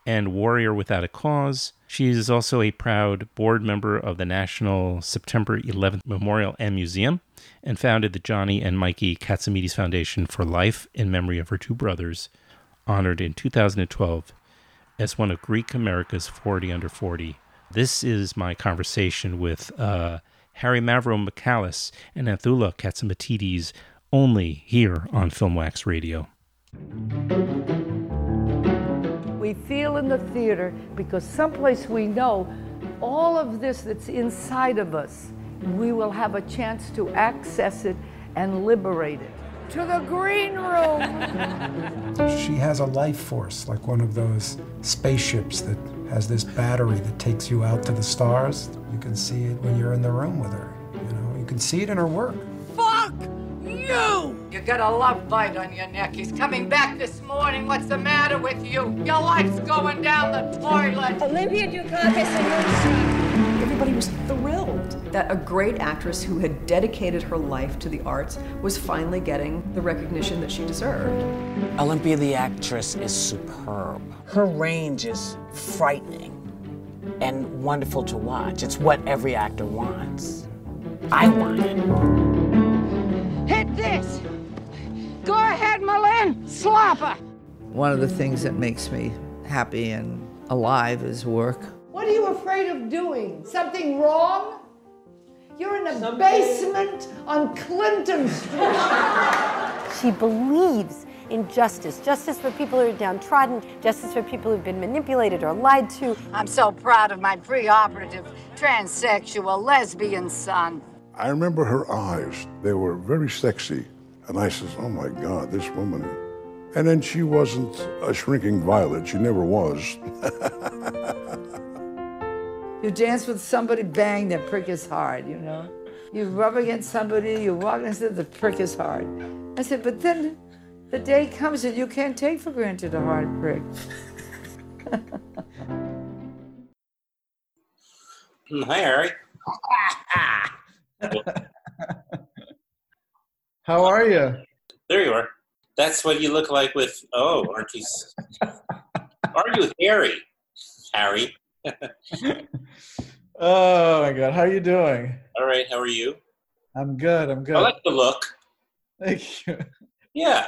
And Warrior Without a Cause. She is also a proud board member of the National September 11th Memorial and Museum and founded the Johnny and Mikey Katsimatides Foundation for Life in memory of her two brothers, honored in 2012 as one of Greek America's 40 under 40. This is my conversation with uh, Harry Mavromichalis and Anthoula Katsimatides only here on Filmwax Radio. We feel in the theater because someplace we know all of this that's inside of us, we will have a chance to access it and liberate it. To the green room! *laughs* She has a life force, like one of those spaceships that has this battery that takes you out to the stars. You can see it when you're in the room with her. You know, you can see it in her work. Fuck you! You got a love bite on your neck. He's coming back this morning. What's the matter with you? Your life's going down the toilet. Olympia Dukakis and Moonstruck. Everybody was thrilled that a great actress who had dedicated her life to the arts was finally getting the recognition that she deserved. Olympia the actress is superb. Her range is frightening and wonderful to watch. It's what every actor wants. I want it. Hit this! Go ahead, Malin! Slap her! One of the things that makes me happy and alive is work. What are you afraid of doing? Something wrong? You're in a basement on Clinton Street. *laughs* She believes in justice justice for people who are downtrodden, justice for people who've been manipulated or lied to. I'm so proud of my preoperative transsexual lesbian son. I remember her eyes. They were very sexy. And I says, oh my God, this woman. And then she wasn't a shrinking violet. She never was. *laughs* You dance with somebody, bang, the prick is hard, you know? You rub against somebody, you walk into the prick is hard. I said, but then the day comes that you can't take for granted a hard prick. *laughs* Hi, Harry. *laughs* *laughs* How are you? There you are. That's what you look like with. Oh, aren't you? Aren't you Harry? Harry. *laughs* Oh my God, how are you doing? All right. How are you? I'm good. I'm good. I like the look. Thank you. Yeah,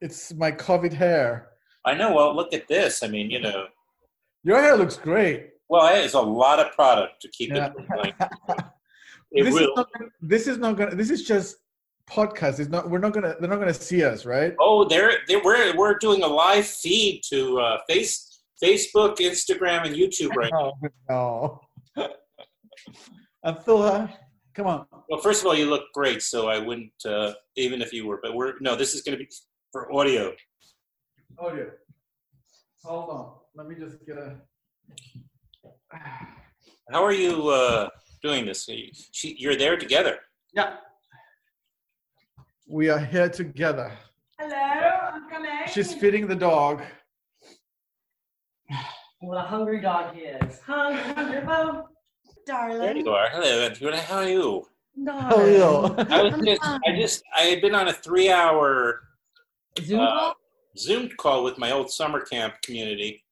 It's my COVID hair. I know. Well, look at this. I mean, you know. Your hair looks great. Well, it's a lot of product to keep Yeah. it. *laughs* It this, is not, gonna- this is not gonna. This is just podcast. It's not. We're not gonna. They're not gonna see us, right? Oh, they're, they we're we're doing a live feed to uh, face Facebook, Instagram, and YouTube right now. *laughs* Oh no. *laughs* Abdullah, come on. Well, first of all, you look great, so I wouldn't uh, even if you were. But we're no. This is going to be for audio. Audio. Hold on. Let me just get a. How are you uh, doing this? You- She, you're there together. Yeah. We are here together. Hello, I'm coming. She's feeding the dog. What a hungry dog he is. Hungry, hungry, oh, darling. There you are. Hello, Antigua. How are you? Hello. I was just, I just, I had been on a three-hour Zoom uh, call? Zoom call with my old summer camp community,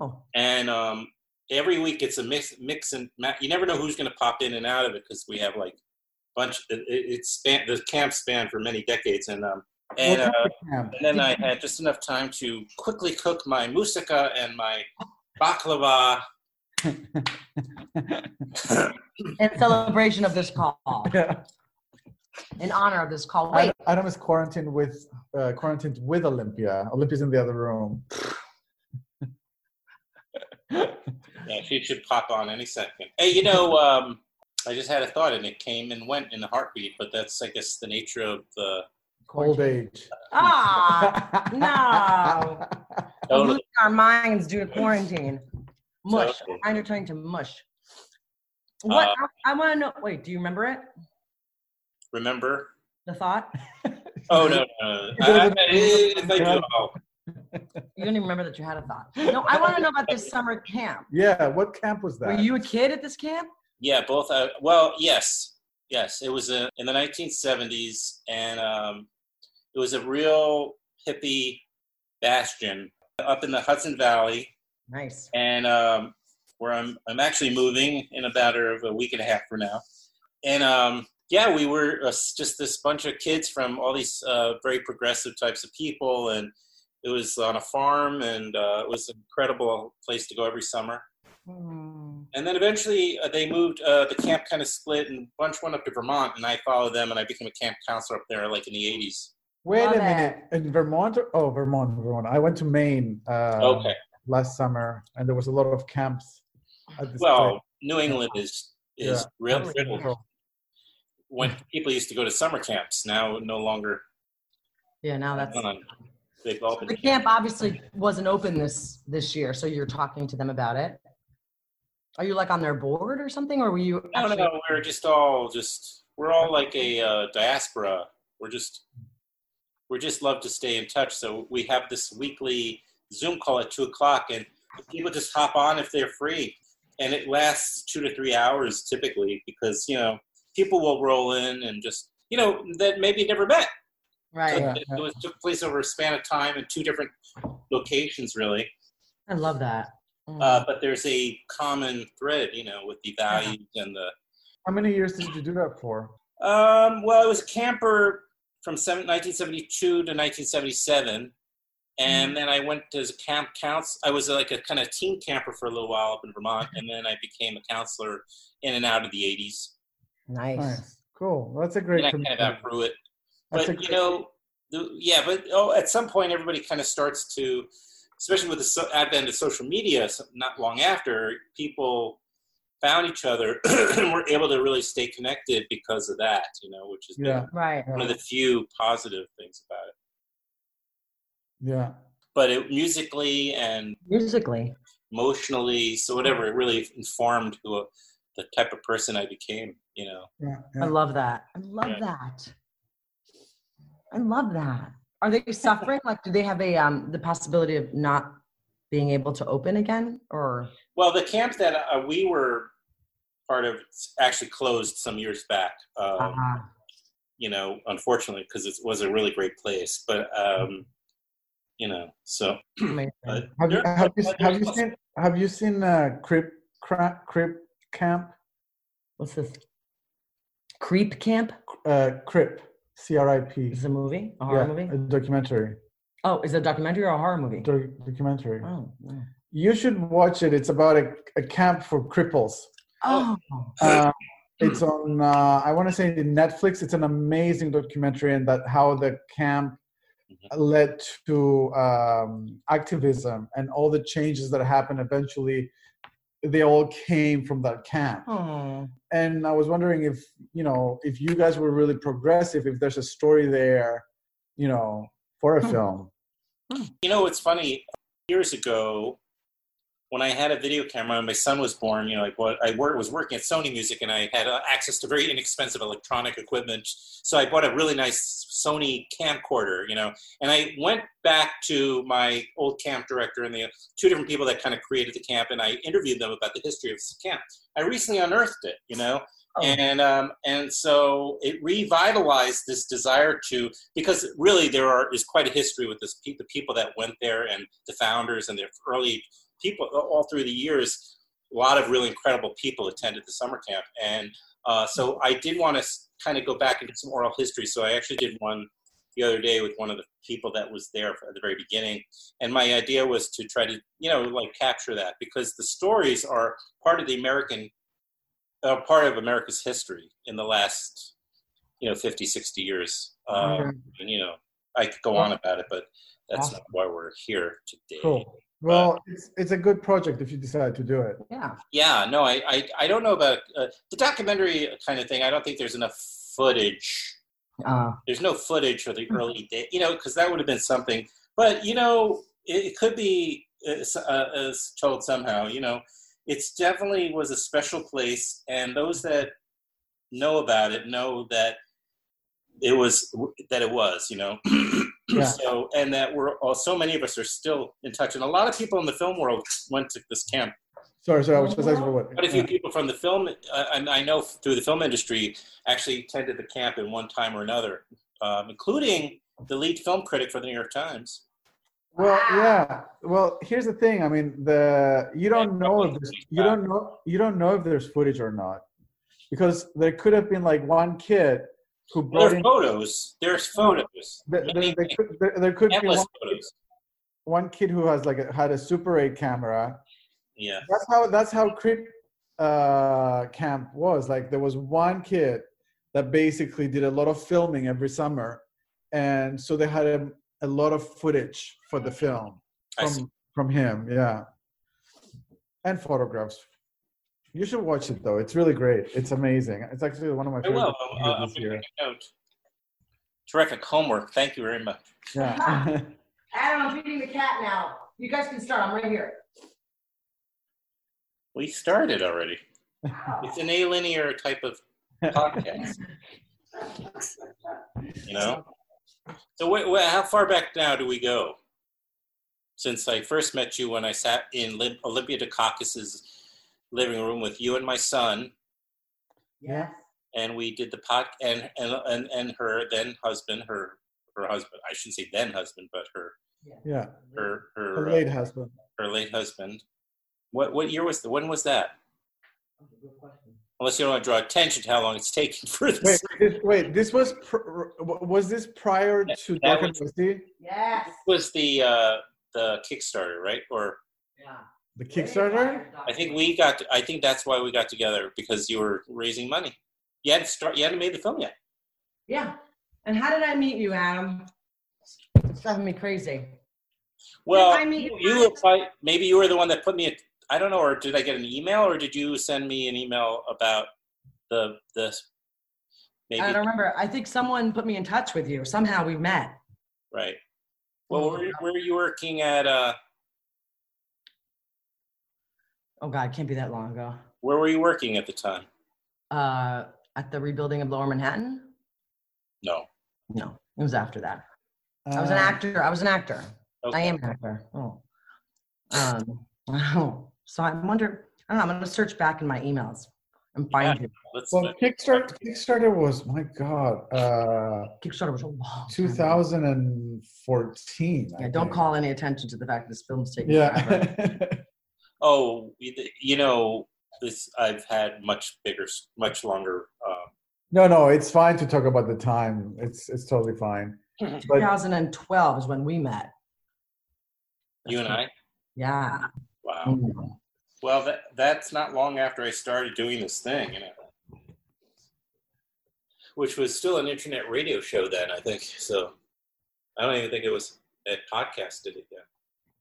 Oh, and um, every week it's a mix, mix and ma- you never know who's going to pop in and out of it because we have like a bunch. It, it, it's span, the camp span for many decades, and um, and, uh, kind of camp? and then I had just enough time to quickly cook my moussaka and my baklava. *laughs* in celebration of this call, Yeah. in honor of this call. Wait, Adam, Adam is quarantined with uh, quarantined with Olympia. Olympia's in the other room. Yeah, she should pop on any second. Hey, you know, um, I just had a thought, and it came and went in a heartbeat. But that's, I guess, the nature of the. Old age. ah, no. We're Totally. losing our minds due to quarantine. Mush. Totally. Our mind are turning to mush. What? Uh, I, I want to know. Wait, do you remember it? Remember? The thought? Oh no, no. I, I, if I do, I'll- You don't even remember that you had a thought. No, I want to know about this summer camp. Yeah, what camp was that? Were you a kid at this camp? Yeah, both. Uh, well, yes, yes. It was uh in the 1970s, and um, it was a real hippie bastion up in the Hudson Valley, Nice. and um, where I'm I'm actually moving in about a, of a week and a half from now. And um, yeah, we were uh, just this bunch of kids from all these uh, very progressive types of people, and it was on a farm, and uh, it was an incredible place to go every summer. And then eventually uh, they moved. Uh, the camp kind of split, and a bunch went up to Vermont, and I followed them, and I became a camp counselor up there, like in the '80s. Wait Love a minute. In Vermont? Oh, Vermont, Vermont. I went to Maine uh, Okay. last summer, and there was a lot of camps. At this Well, place. New England is is Yeah. real Totally fiddle. When people used to go to summer camps, now no longer Yeah, now that's on. They've all been the camp. Obviously, wasn't open this this year, so you're talking to them about it. Are you like on their board or something, or were you? No, actually- no. We're just all just we're all like a uh, diaspora. We're just we're just love to stay in touch. So we have this weekly Zoom call at two o'clock, and people just hop on if they're free, and it lasts two to three hours typically because you know people will roll in and just you know that maybe never met. Right. So Yeah, it, it was took place over a span of time in two different locations, really. I love that. Mm. Uh, but there's a common thread, you know, with the values and the How many years did you do that for? Um, well, I was a camper from seven, 1972 to 1977. And then I went as a camp counts. I was like a kind of teen camper for a little while up in Vermont. And then I became a counselor in and out of the 80s. Nice. Nice. Cool. Well, that's a great And I kind of outgrew it. That's But, you know, the, yeah, but oh, at some point, everybody kind of starts to, especially with the so, advent of social media, so not long after, people found each other *clears throat* and were able to really stay connected because of that, you know, which is Yeah. Right. one of the few positive things about it. Yeah. But it, musically and musically, emotionally, so whatever, it really informed who the type of person I became. You know. Yeah. I love that. I love Yeah. that. I love that. Are they suffering? like, do they have a um the possibility of not being able to open again, or Well, the camp that uh, we were part of actually closed some years back. Um, uh, You know, unfortunately, because it was a really great place. But um, you know, so. but Have you, there- have you, have you seen have you seen uh, Crip Cra- Crip Camp? What's this? Creep Camp? Uh, Crip C R I P. Is a movie? A horror yeah, movie? A documentary. Oh, is it a documentary or a horror movie? Doc- documentary. Oh, yeah. You should watch it. It's about a, a camp for cripples. oh, Uh, it's on. Uh, I want to say the Netflix. It's an amazing documentary, and that how the camp led to um, activism and all the changes that happened. Eventually, they all came from that camp. oh, And I was wondering if you know if you guys were really progressive. If there's a story there, you know, for a Hmm. film. You know, it's funny. Years ago, when I had a video camera and my son was born, you know, I, bought, I was working at Sony Music and I had uh, access to very inexpensive electronic equipment. So I bought a really nice Sony camcorder, you know, and I went back to my old camp director and the two different people that kind of created the camp and I interviewed them about the history of this camp. I recently unearthed it, you know, and um, and so it revitalized this desire to because really there are is quite a history with this pe- the people that went there and the founders and the early people all through the years a lot of really incredible people attended the summer camp and uh, so i did want to kind of go back into some oral history so i actually did one the other day with one of the people that was there at the very beginning and my idea was to try to you know like capture that because the stories are part of the american uh, part of America's history in the last, you know, 50, 60 years. Um, and, you know, I could go on about it, but that's not why we're here today. Cool. Well, it's it's a good project if you decide to do it. yeah. Yeah, no, I, I, I don't know about uh, the documentary kind of thing. I don't think there's enough footage. Uh, There's no footage for the early day, you know, because that would have been something. But you know, it, it could be uh, uh, told somehow. You know, it's definitely was a special place, and those that know about it know that it was that it was. You know, *clears throat* Yeah. so and that we're all, so many of us are still in touch, and a lot of people in the film world went to this camp. Sorry, sorry. I was just asking for what. Quite a few people from the film, uh, and I know through the film industry, actually attended the camp in one time or another, um, including the lead film critic for the New York Times. Well, yeah. Well, here's the thing. I mean, the you don't know if there's, you don't know you don't know if there's footage or not, because there could have been like one kid who brought There's in. photos. There's photos. There, there, there could, there, there could be one, photos. one kid who has like a, had a Super 8 camera, Yeah. That's how that's how Crip uh, Camp was. Like there was one kid that basically did a lot of filming every summer, and so they had a, a lot of footage for the film from from him. Yeah, and photographs. You should watch it though. It's really great. It's amazing. It's actually one of my I favorite will. I'll, I'll this year. note. Terrific homework. Thank you very much. Yeah. *laughs* Adam, I'm feeding the cat now. You guys can start. I'm right here. We started already. It's an alinear type of podcast. you know. So, wait, wait, how far back now do we go? Since I first met you when I sat in Lim- Olympia Dukakis's living room with you and my son, Yeah. and we did the pod and and and, and her then husband, her her husband. I shouldn't say then husband, but her yeah. her her Her uh, late husband. her late husband. What what year was the when was that? Unless you don't want to draw attention to how long it's taken for Wait, this. this, wait. This was pr- was this prior to that Dark and was- Twisty? Yes. was the uh, the Kickstarter, right? Or Yeah. The Kickstarter? I think we got. I think that's why we got together because you were raising money. You hadn't start. You hadn't made the film yet. Yeah. And how did I meet you, Adam? It's driving me crazy. Well, I mean, you, you applied. Maybe you were the one that put me. A, I don't know. Or did I get an email, or did you send me an email about the this? Maybe I don't remember. I think someone put me in touch with you. Somehow we met. right. Well, where, where were you working at? Uh, Oh God, it can't be that long ago. where were you working at the time? Uh, at the rebuilding of Lower Manhattan? No. No, it was after that. I was an Uh, actor. I was an actor. I am an actor. Oh. Um, *laughs* oh. So I wonder, I don't know, I'm going to search back in my emails and find you. Let's. Well, Kickstarter, Kickstarter was my God, uh, Kickstarter was a long time. 2014. I Yeah, don't think. call any attention to the fact this film's taking forever. *laughs* Yeah. Oh, you you know, this I've had much bigger, much longer. Uh, no, no, it's fine to talk about the time. It's it's totally fine. *laughs* But 2012 is when we met. you and I. Yeah. Wow. Mm. Well, that that's not long after I started doing this thing, you know. Which was still an internet radio show then, I think. So I don't even think it was a podcast did it yet.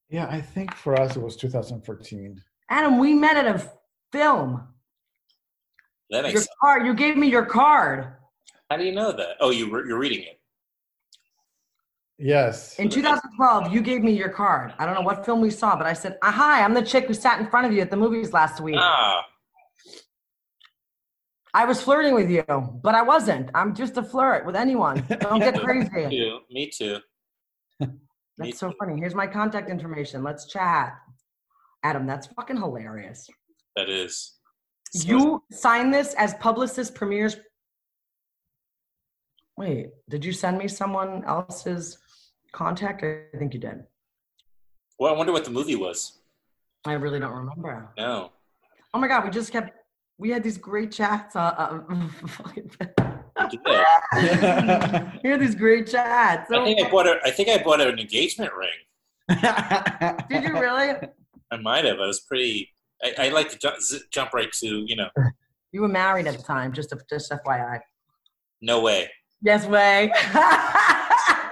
Yeah, I think for us it was 2014. Adam, we met at a film. That makes Your sense. card. You gave me your card. How do you know that? Oh, you re- you're reading it. Yes. In 2012, you gave me your card. I don't know what film we saw, but I said, ah, "Hi, I'm the chick who sat in front of you at the movies last week." Ah, I was flirting with you, but I wasn't. I'm just a flirt with anyone. Don't get *laughs* me crazy. too. Me too. That's so funny. Here's my contact information. Let's chat. Adam, that's fucking hilarious. That is. You sign this as publicist premieres. Wait, did you send me someone else's contact? I think you did. Well, I wonder what the movie was. I really don't remember. No. Oh my god, we just kept. We had these great chats. Uh, uh, *laughs* did. *laughs* these great chats. I think I bought a. I think I bought an engagement ring. *laughs* Did you really? I might have. I was pretty. I, I like to jump, z- jump right to you know. You were married at the time, just just FYI. No way. Yes, way. *laughs*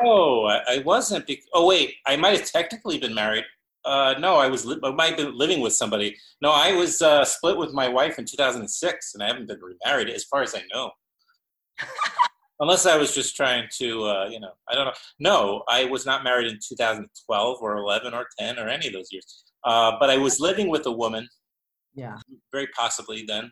Oh, I, I wasn't. Bec- oh wait, I might have technically been married. Uh, no, I was. Li- I might have been living with somebody. No, I was uh, split with my wife in 2006, and I haven't been remarried as far as I know. Unless I was just trying to, uh, you know, I don't know. No, I was not married in 2012 or 11 or 10 or any of those years. Uh, but I was living with a woman, yeah. very possibly then.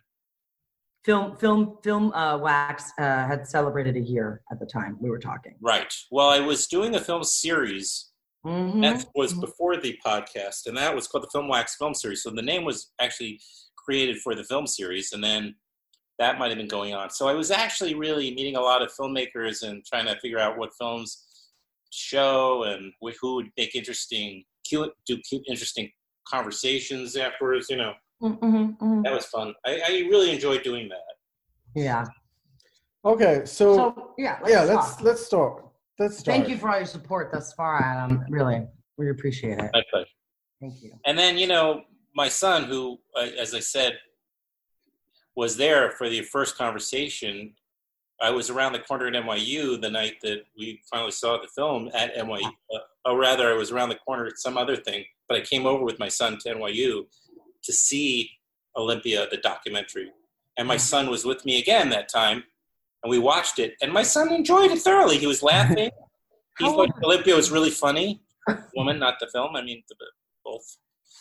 Film, film, film. Uh, Wax uh, had celebrated a year at the time we were talking. Right. Well, I was doing a film series Mhm. That was before the podcast, and that was called the Film Wax Film Series. So the name was actually created for the film series, and then that might have been going on. So I was actually really meeting a lot of filmmakers and trying to figure out what films to show and who would make interesting, cute, do cute, interesting conversations afterwards. You know, Mhm, mhm. that was fun. I, I really enjoyed doing that. Yeah. Okay, so, So yeah, let's yeah, let's talk. let's start. Let's start. Thank you for all your support thus far, Adam. Really, we appreciate it. My pleasure. Thank you. And then, you know, my son, who, uh, as I said, was there for the first conversation. I was around the corner at NYU the night that we finally saw the film at NYU. Uh, or rather, I was around the corner at some other thing, but I came over with my son to NYU to see Olympia, the documentary. And my son was with me again that time, and we watched it. And my son enjoyed it thoroughly. He was laughing. *laughs* he How thought Olympia was really funny. *laughs* Woman, not the film. I mean, the, both.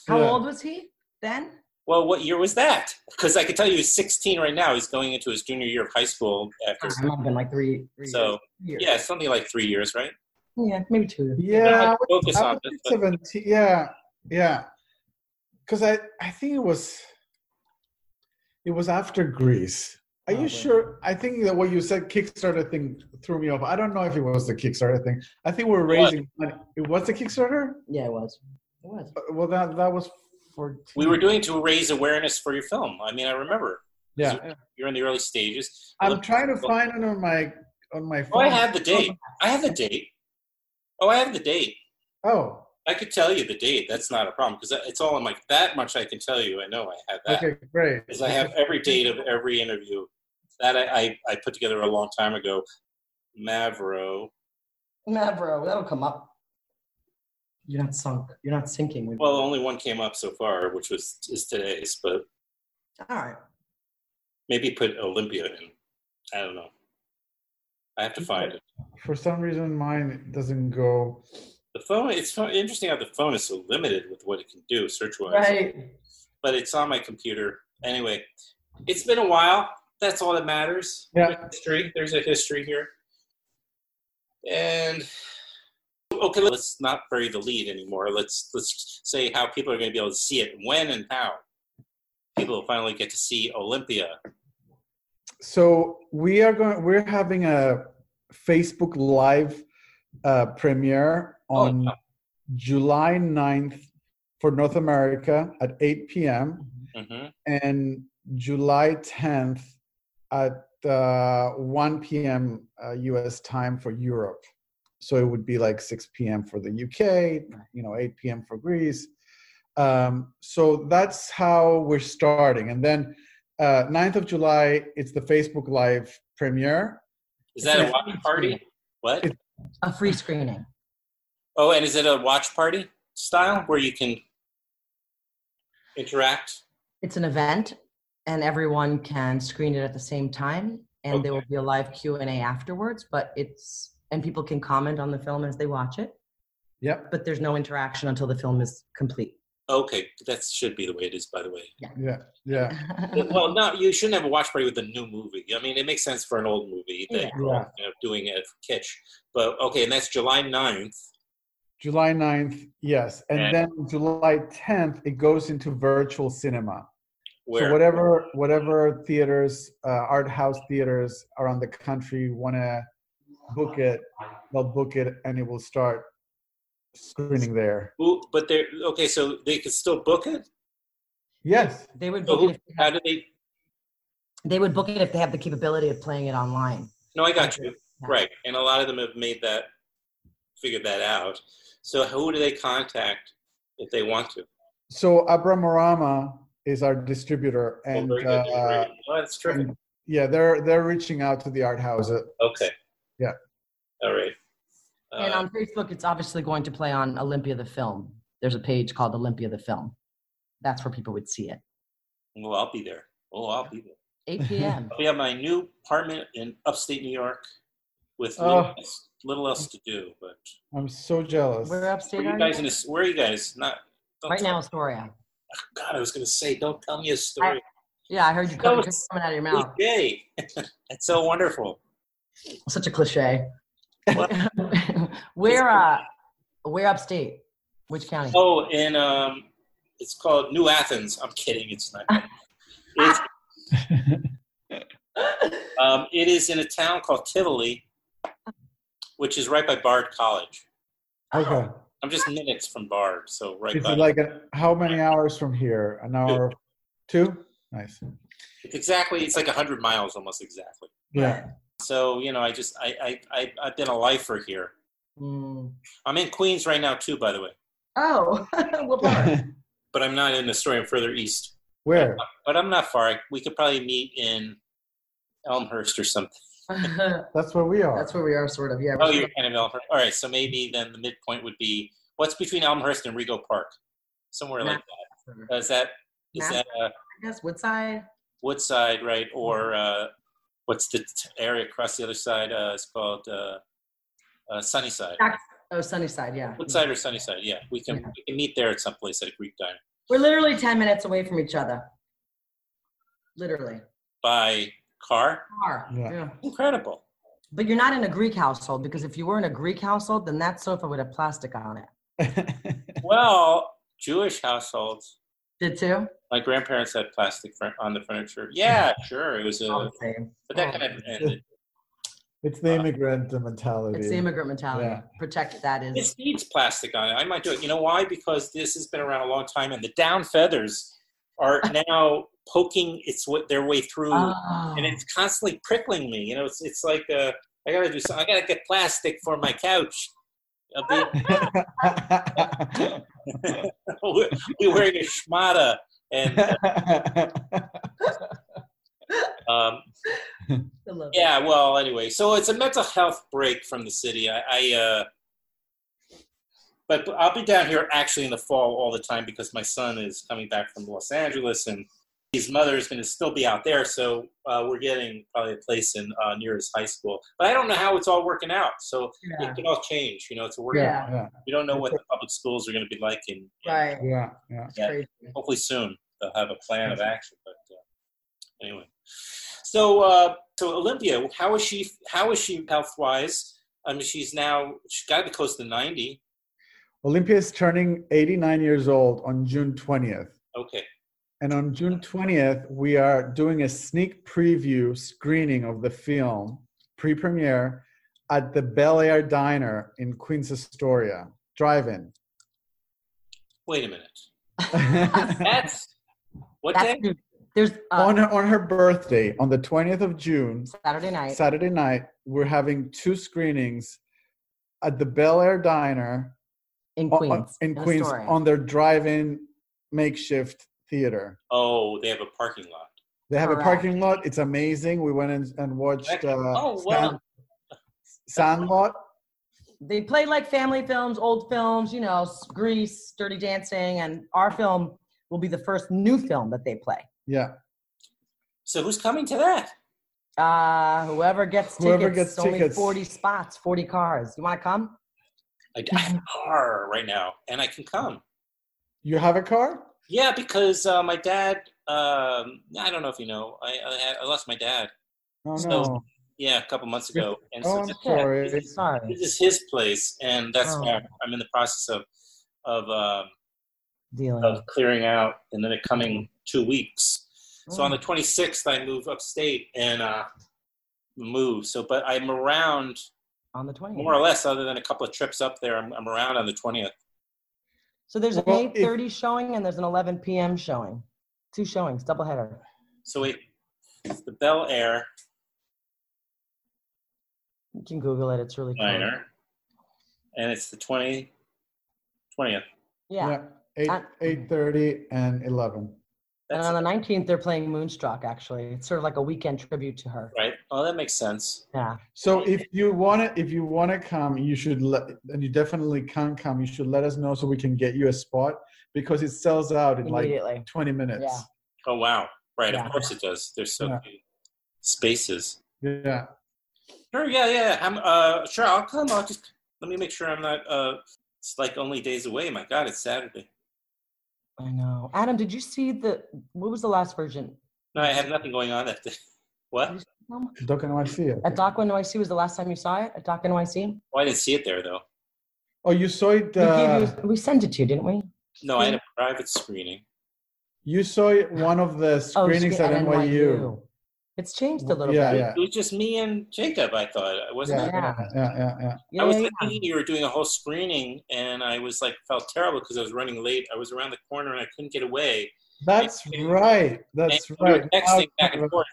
How old was he then? Well, what year was that? Because I can tell you he's 16 right now. He's going into his junior year of high school after. It might have been like three. three So years. yeah, something like three years, right? Yeah, maybe two. Yeah, I was, Focus I on was this, but- 17. Yeah, yeah. Because I, I think it was, it was after Greece. Are you sure? I think that what you said Kickstarter thing threw me off. I don't know if it was the Kickstarter thing. I think we're What? raising money. It was the Kickstarter. Yeah, it was. It was. Uh, Well, that that was for. We were doing to raise awareness for your film. I mean, I remember. Yeah, You're in the early stages. I'm trying to find it on my on my Oh, phone. I have the date. I have the date. Oh, I have the date. Oh, I could tell you the date. That's not a problem because it's all in my. That much I can tell you. I know I have that. okay, great. Because I have every date of every interview. That I, I, I put together a long time ago. Mavro. Mavro, that'll come up. You're not sunk. You're not sinking. With Well, only one came up so far, which was is today's, but All right. maybe put Olympia in. I don't know. I have to find it. For some reason, mine doesn't go. The phone. It's so interesting how the phone is so limited with what it can do search wise. Right. But it's on my computer anyway. It's been a while. That's all that matters. Yeah. History. There's a history here. And okay, let's not bury the lead anymore. Let's let's say how people are going to be able to see it, when and how. People will finally get to see Olympia. So we are going. We're having a Facebook Live uh, premiere Oh, on July 9th for North America at 8 p.m. hmm and July 10th at uh, 1 p.m. Uh, U.S. time for Europe. So it would be like 6 p.m. for the UK, you know, 8 p.m. for Greece. Um, so that's how we're starting. And then uh, 9th of July, it's the Facebook Live premiere. Is that a watch party? What? A free screening. Oh, and is it a watch party style where you can interact? It's an event, and everyone can screen it at the same time, and there will be a live Q and A afterwards. But it's and people can comment on the film as they watch it. Yep. But there's no interaction until the film is complete. Okay, that should be the way it is, by the way. Yeah. Yeah. yeah. well, no, you shouldn't have a watch party with a new movie. I mean, it makes sense for an old movie that Yeah. you're you know, doing it for kitsch. But okay, and that's July 9th. July 9th, yes. And And- then July 10th, it goes into virtual cinema. Where? So whatever whatever theaters, uh, art house theaters around the country want to book it, they'll book it, and it will start screening there. Who, but they're okay, so they can still book it. Yes. They would book who, it. If, how do they? they would book it if they have the capability of playing it online. No, I got you. Right, and a lot of them have made that, figured that out. So who do they contact if they want to? So Abramorama is our distributor, Oh, and very good. uh, Oh, that's terrific. and, yeah, they're they're reaching out to the art houses. Okay, Yeah. all right. and Uh, on Facebook, it's obviously going to play on Olympia the film. There's a page called Olympia the film. That's where people would see it. well, I'll be there. Oh, I'll be there. 8 p.m. We have my new apartment in upstate New York with Oh. little, else, little else to do. But I'm so jealous. Where where upstate are you are guys you? in this? Where are you guys? Not Right now, Astoria. God, I was going to say, don't tell me a story. Yeah, I heard you coming, coming out of your mouth. Cliche. *laughs* it's so wonderful. Such a cliche. *laughs* where, uh, where upstate? Which county? Oh, in um, it's called New Athens. I'm kidding. It's not. *laughs* It's, *laughs* um, it is in a town called Tivoli, which is right by Bard College. Okay. I'm just minutes from Bard, so right It's by. like a, how many hours from here? An hour, two? Nice. exactly, it's like hundred miles, almost exactly. Yeah. So you know, I just I I, I I've been a lifer here. Mm. I'm in Queens right now too, by the way. Oh, *laughs* what part? *laughs* but I'm not in the story. I'm further east. Where? But I'm not far. We could probably meet in Elmhurst or something. *laughs* That's where we are. That's where we are, sort of. Yeah. Oh, you're kind of Elmhurst. All right, so maybe then the midpoint would be what's between Elmhurst and Rego Park, somewhere like that. Is that is Mass- that uh, I guess Woodside. Woodside, right? Or uh, what's the t- area across the other side? Uh, it's called uh, uh, Sunnyside. Oh, Sunnyside. Yeah. Woodside or Sunnyside? Yeah, we can we can meet there at some place at a Greek diner We're literally ten minutes away from each other. Literally. by car. Car. Yeah. Incredible. But you're not in a Greek household because if you were in a Greek household, then that sofa would have plastic on it. *laughs* Well, Jewish households. Did too? My grandparents had plastic on the furniture. Yeah, *laughs* sure. It was a, the same. but that kind of ended. It's the immigrant mentality. It's the immigrant mentality. Yeah. Protect that is. This needs plastic on it. I might do it. You know why? Because this has been around a long time, and the down feathers are *laughs* now poking its wa- their way through, Oh. and it's constantly prickling me. You know, it's it's like uh, I gotta do something. I gotta get plastic for my couch. I'll be, *laughs* *laughs* we're wearing a schmata, and *laughs* um, yeah. Well, anyway, so it's a mental health break from the city. I, I uh, but I'll be down here actually in the fall all the time because my son is coming back from Los Angeles and his mother is going to still be out there. So uh, we're getting probably a place in uh, near his high school. But I don't know how it's all working out. So Yeah. it can all change. You know, it's a work. Yeah. Yeah. You don't know what the public schools are going to be like in Right. Yeah, yeah. yeah, hopefully soon they'll have a plan of action. But uh, anyway, so uh, so Olympia, how is she? How is she health wise? I mean, she's now she's got to be close to ninety. Olympia is turning 89 years old on June 20th. Okay, And on June 20th, we are doing a sneak preview screening of the film, pre premiere, at the Bel Air Diner in Queens Astoria. Drive in. wait a minute. *laughs* That's what That's day? There's uh, on, her, on her birthday, on the 20th of June, Saturday night. Saturday night, we're having two screenings at the Bel Air Diner in Queens. in in Queens Astoria. on their drive-in makeshift theater. Oh, they have a parking lot. They have Correct. a parking lot. It's amazing. We went in and watched uh, Oh, wow. Sand- Sandlot. They play like family films, old films, you know, Grease, Dirty Dancing, and our film will be the first new film that they play. Yeah. So who's coming to that? Uh, whoever gets tickets. Whoever tickets, gets only tickets. 40 spots, 40 cars. You want to come? I, I have a car right now, and I can come. You have a car? Yeah, because uh, my dad. Um, I don't know if you know. I, I, I lost my dad. Oh So- no. Yeah, a couple months ago. And Oh, so I'm this- sorry. This is, Sorry. this is his place, and that's Oh. why I'm, in the process of of um, Dealing. of clearing out in the coming two weeks. So on the 26th, I move upstate and uh, move. So, but I'm around on the 20th. more or less, other than a couple of trips up there. I'm, I'm around on the 20th. So there's an Well, if- 8:30 showing and there's an 11 p.m. showing. Two showings, double header. So wait, it's the Bel Air You can Google it. It's really cool. Diner, and it's the 20, 20th. Yeah. Eight Uh, eight thirty and eleven. And on the 19th, they're playing Moonstruck. Actually, it's sort of like a weekend tribute to her. Right. Oh, that makes sense. Yeah. So if you want to, if you want to come, you should let, and you definitely can't come. You should let us know so we can get you a spot because it sells out in like twenty minutes. Yeah. Oh wow! Right. Yeah. Of course it does. There's so Yeah. few spaces. Yeah. Sure. Yeah. Yeah. I'm. Uh. Sure. I'll come. I'll just let me make sure I'm not. Uh. It's like only days away. My God, it's Saturday. I know. Adam, did you see the? What was the last version? No, I have nothing going on that day. What? Doc NYC. At Doc NYC was the last time you saw it. At Doc NYC. Oh, I didn't see it there though. Oh, you saw it. We, Uh, gave you, we sent it to you, didn't we? No, I had a private screening. you saw it one of the *laughs* Oh, screenings scre- at NYU. It's changed a little Yeah, bit. yeah. It was just me and Jacob. I thought it wasn't. Yeah, it? yeah, yeah, yeah, yeah. Yeah, I was yeah, thinking you were doing a whole screening, and I was like felt terrible because I was running late. I was around the corner and I couldn't get away. That's right. That's and we were right. texting back and forth.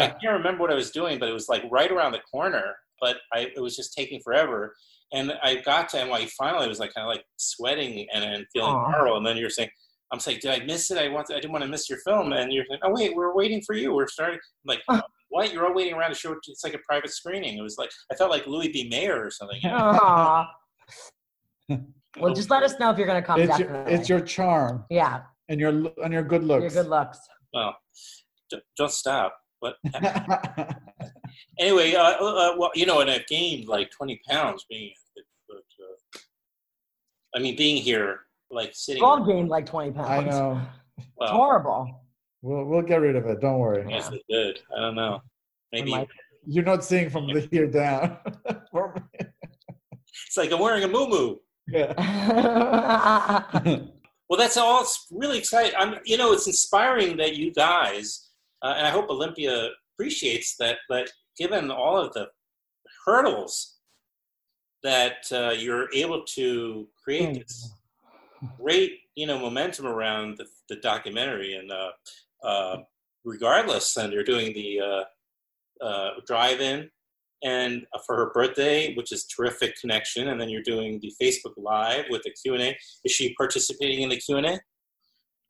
I can't remember what I was doing, but it was like right around the corner. But I, it was just taking forever. And I got to NYU finally. I was like kind of like sweating and, and feeling Aw. horrible. And then you're saying, I'm saying, did I miss it? I want, I didn't want to miss your film. And you're like, oh wait, we're waiting for you. We're starting. I'm like, what? You're all waiting around to show. It's like a private screening. It was like I felt like Louis B. Mayer or something. *laughs* you well, just let us know if you're going to come. It's your, it's your charm yeah, and your and your good looks. your good looks. Well, d- don't stop. But *laughs* anyway, uh, uh, well, you know, and I've gained like 20 pounds being. But, uh, I mean, being here, like sitting. We've all gained like 20 pounds. I know. It's horrible. We'll we'll get rid of it. Don't worry. I guess it's good. I don't know. Maybe like- You're not seeing from the here down. *laughs* it's like I'm wearing a moo yeah. *laughs* Well, that's all. It's really exciting. I'm, you know, it's inspiring that you guys, uh, and I hope Olympia appreciates that. But given all of the hurdles that uh, you're able to create this *laughs* great, you know, momentum around the, the documentary, and uh, uh, regardless, and you're doing the uh, uh, drive-in, and for her birthday, which is terrific connection, and then you're doing the Facebook Live with the Q and A. Is she participating in the Q and A?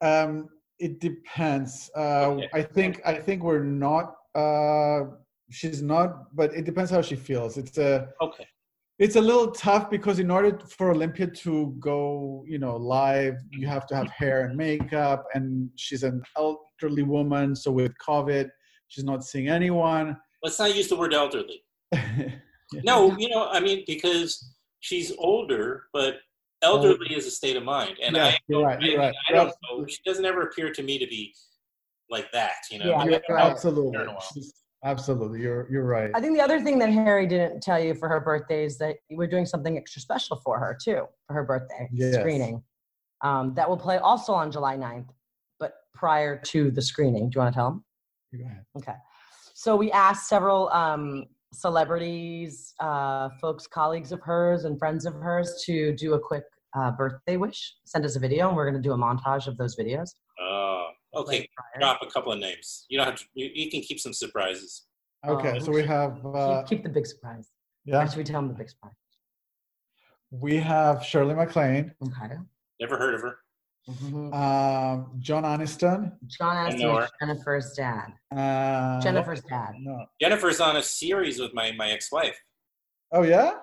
Um, it depends. Uh, Okay. I think I think we're not. Uh, she's not, but it depends how she feels. It's a Okay. it's a little tough because in order for Olympia to go, you know, live, you have to have hair and makeup, and she's an elderly woman, so with COVID, she's not seeing anyone. Let's not use the word elderly. *laughs* No, you know, I mean, because she's older, but elderly is a state of mind, and Yeah, I, you're right, I, you're right. I don't know. She doesn't ever appear to me to be like that. You know, Yeah, You're right. absolutely, in a while. she's- absolutely. You're you're right. I think the other thing that Harry didn't tell you for her birthday is that we're doing something extra special for her too, for her birthday Yes. screening. Um, that will play also on July 9th, but prior to the screening. Do you want to tell them? You Go ahead. Okay. So we asked several um, celebrities, uh, folks, colleagues of hers, and friends of hers to do a quick uh, birthday wish. Send us a video, and we're going to do a montage of those videos. Oh, okay. Like. Drop a couple of names. You don't have to. You, you can keep some surprises. Okay, Um, so we have uh, keep, keep the big surprise. yeah, Or should we tell them the big surprise? we have Shirley MacLaine, Okay. Never heard of her. Mhm. um, John Aniston, John I asked know me her. Jennifer's dad. uh, Jennifer's dad. No. Jennifer's on a series with my my ex-wife. Oh yeah,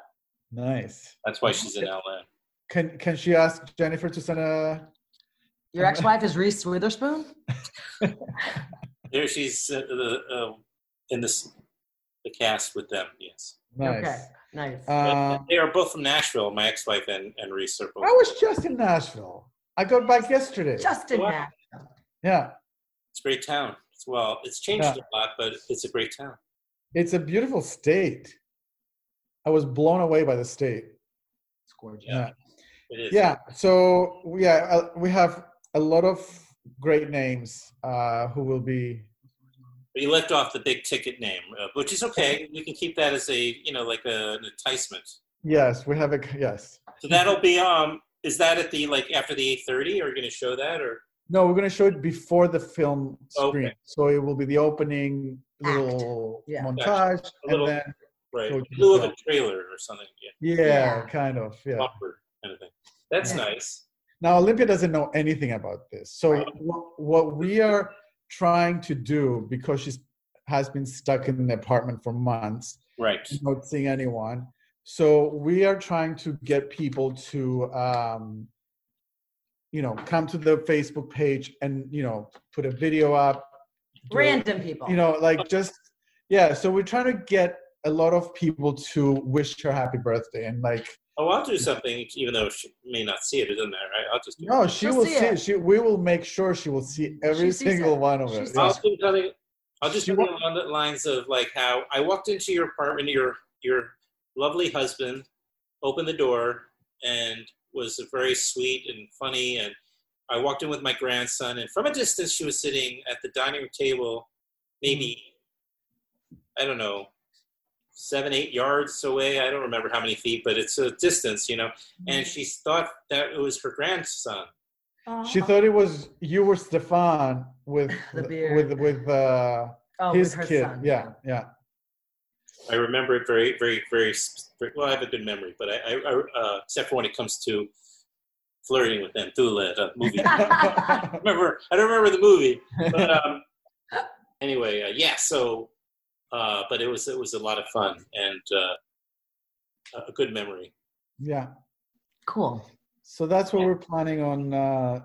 nice. That's why she's in LA. Can can she ask Jennifer to send a? Your ex-wife is Reese Witherspoon. *laughs* There, she's uh, the, uh, in this the cast with them. Yes, Nice. Okay, nice. Um, they are both from Nashville. My ex-wife and and Reese are both. I was just in Nashville. I got back yesterday. Justin What? Nashville. yeah, It's a great town. It's, well, it's changed Yeah. a lot, but it's a great town. it's a beautiful state. I was blown away by the state. It's gorgeous. Yeah. It is. Yeah. So yeah, uh, we have a lot of great names uh, who will be. But you left off the big ticket name, uh, which is okay. We can keep that as a you know like a, an enticement. Yes, we have a yes. So that'll be um. Is that at the like after the eight thirty? Are you going to show that or? No, we're going to show it before the film screen. Okay. So it will be the opening little Yeah. montage, A little- and then Right, Go in to lieu of a trailer or something. Yeah, yeah, Yeah. kind of yeah. bumper kind of thing. That's Yeah. nice. Now Olympia doesn't know anything about this. So Right. what, what we are trying to do because she's has been stuck in the apartment for months, Right. not seeing anyone. So we are trying to get people to, um, you know, come to the Facebook page and you know put a video up. do- Random people. You know, like just yeah. So we're trying to get a lot of people to wish her happy birthday and like Oh, I'll do something, even though she may not see it. It doesn't matter. Right? I'll just do. no, it. she She'll will see see it. it. She we will make sure she will see every She single it. one of She it. I'll do something. I'll just She do wa- along the lines of like how I walked into your apartment, your your lovely husband opened the door and was very sweet and funny, and I walked in with my grandson, and from a distance she was sitting at the dining room table, maybe mm-hmm. I don't know seven eight yards away. I don't remember how many feet, but it's a distance, you know. And she thought that it was her grandson. She thought it was you were Stefan with *laughs* The with beard. with uh, oh, his with kid. son. Yeah, yeah. I remember it very, very, very. sp- Well, I have a good memory, but I, I, I uh, except for when it comes to flirting with Anthoula at a movie. I *laughs* remember I don't remember the movie, but um, anyway, uh, yeah. So, uh, but it was it was a lot of fun and uh, a good memory. Yeah. Cool. So that's what we're planning on. Uh,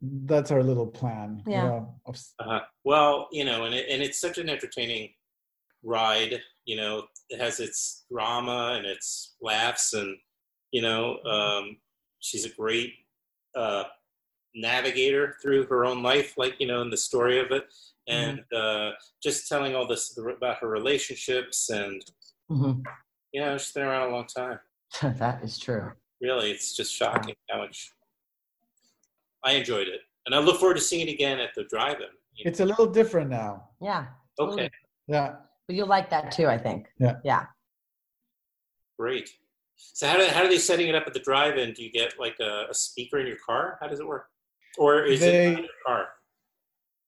that's our little plan. you Yeah. know, of Uh-huh. Well, you know, and it, and it's such an entertaining ride. You know, it has its drama and its laughs, and you know, um, she's a great uh, navigator through her own life, like you know, in the story of it, and uh, just telling all this about her relationships, and Mhm. you know, she's been around a long time. *laughs* that is true. Really, it's just shocking how much I enjoyed it, and I look forward to seeing it again at the drive-in. It's a little different now. Yeah. Okay, Yeah. But you'll like that too, I think. Yeah. Yeah. great. So how do how are they setting it up at the drive-in? Do you get like a, a speaker in your car? How does it work? Or is it They- not in your car?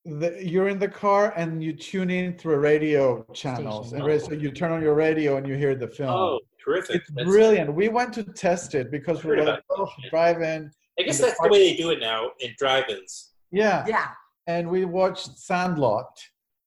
The, you're in the car and you tune in through radio channels, and ra- so you turn on your radio and you hear the film. Oh, terrific! It's That's- brilliant. We went to test it because we Heard were about like, oh, drive in. I guess and that's the park- way they do it now in drive-ins. Yeah. Yeah. And we watched Sandlot,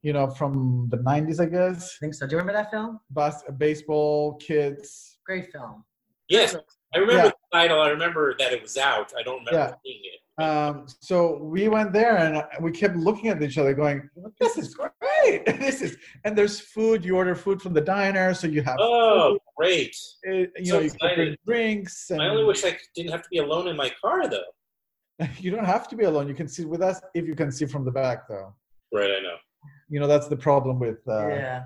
you know, from the 90s, I guess. I think so. Do you remember that film? Bas- baseball, kids. Great film. Yes, I remember Yeah. the title. I remember that it was out. I don't remember Yeah. seeing it. Um, so we went there and we kept looking at each other going, this is great. *laughs* this is, and there's food. You order food from the diner. So you have, Oh, great! food, you so know, you can bring drinks. And I only wish I didn't have to be alone in my car, though. *laughs* you don't have to be alone. You can sit with us if you can see from the back though. Right, I know. You know, that's the problem with, uh, Yeah.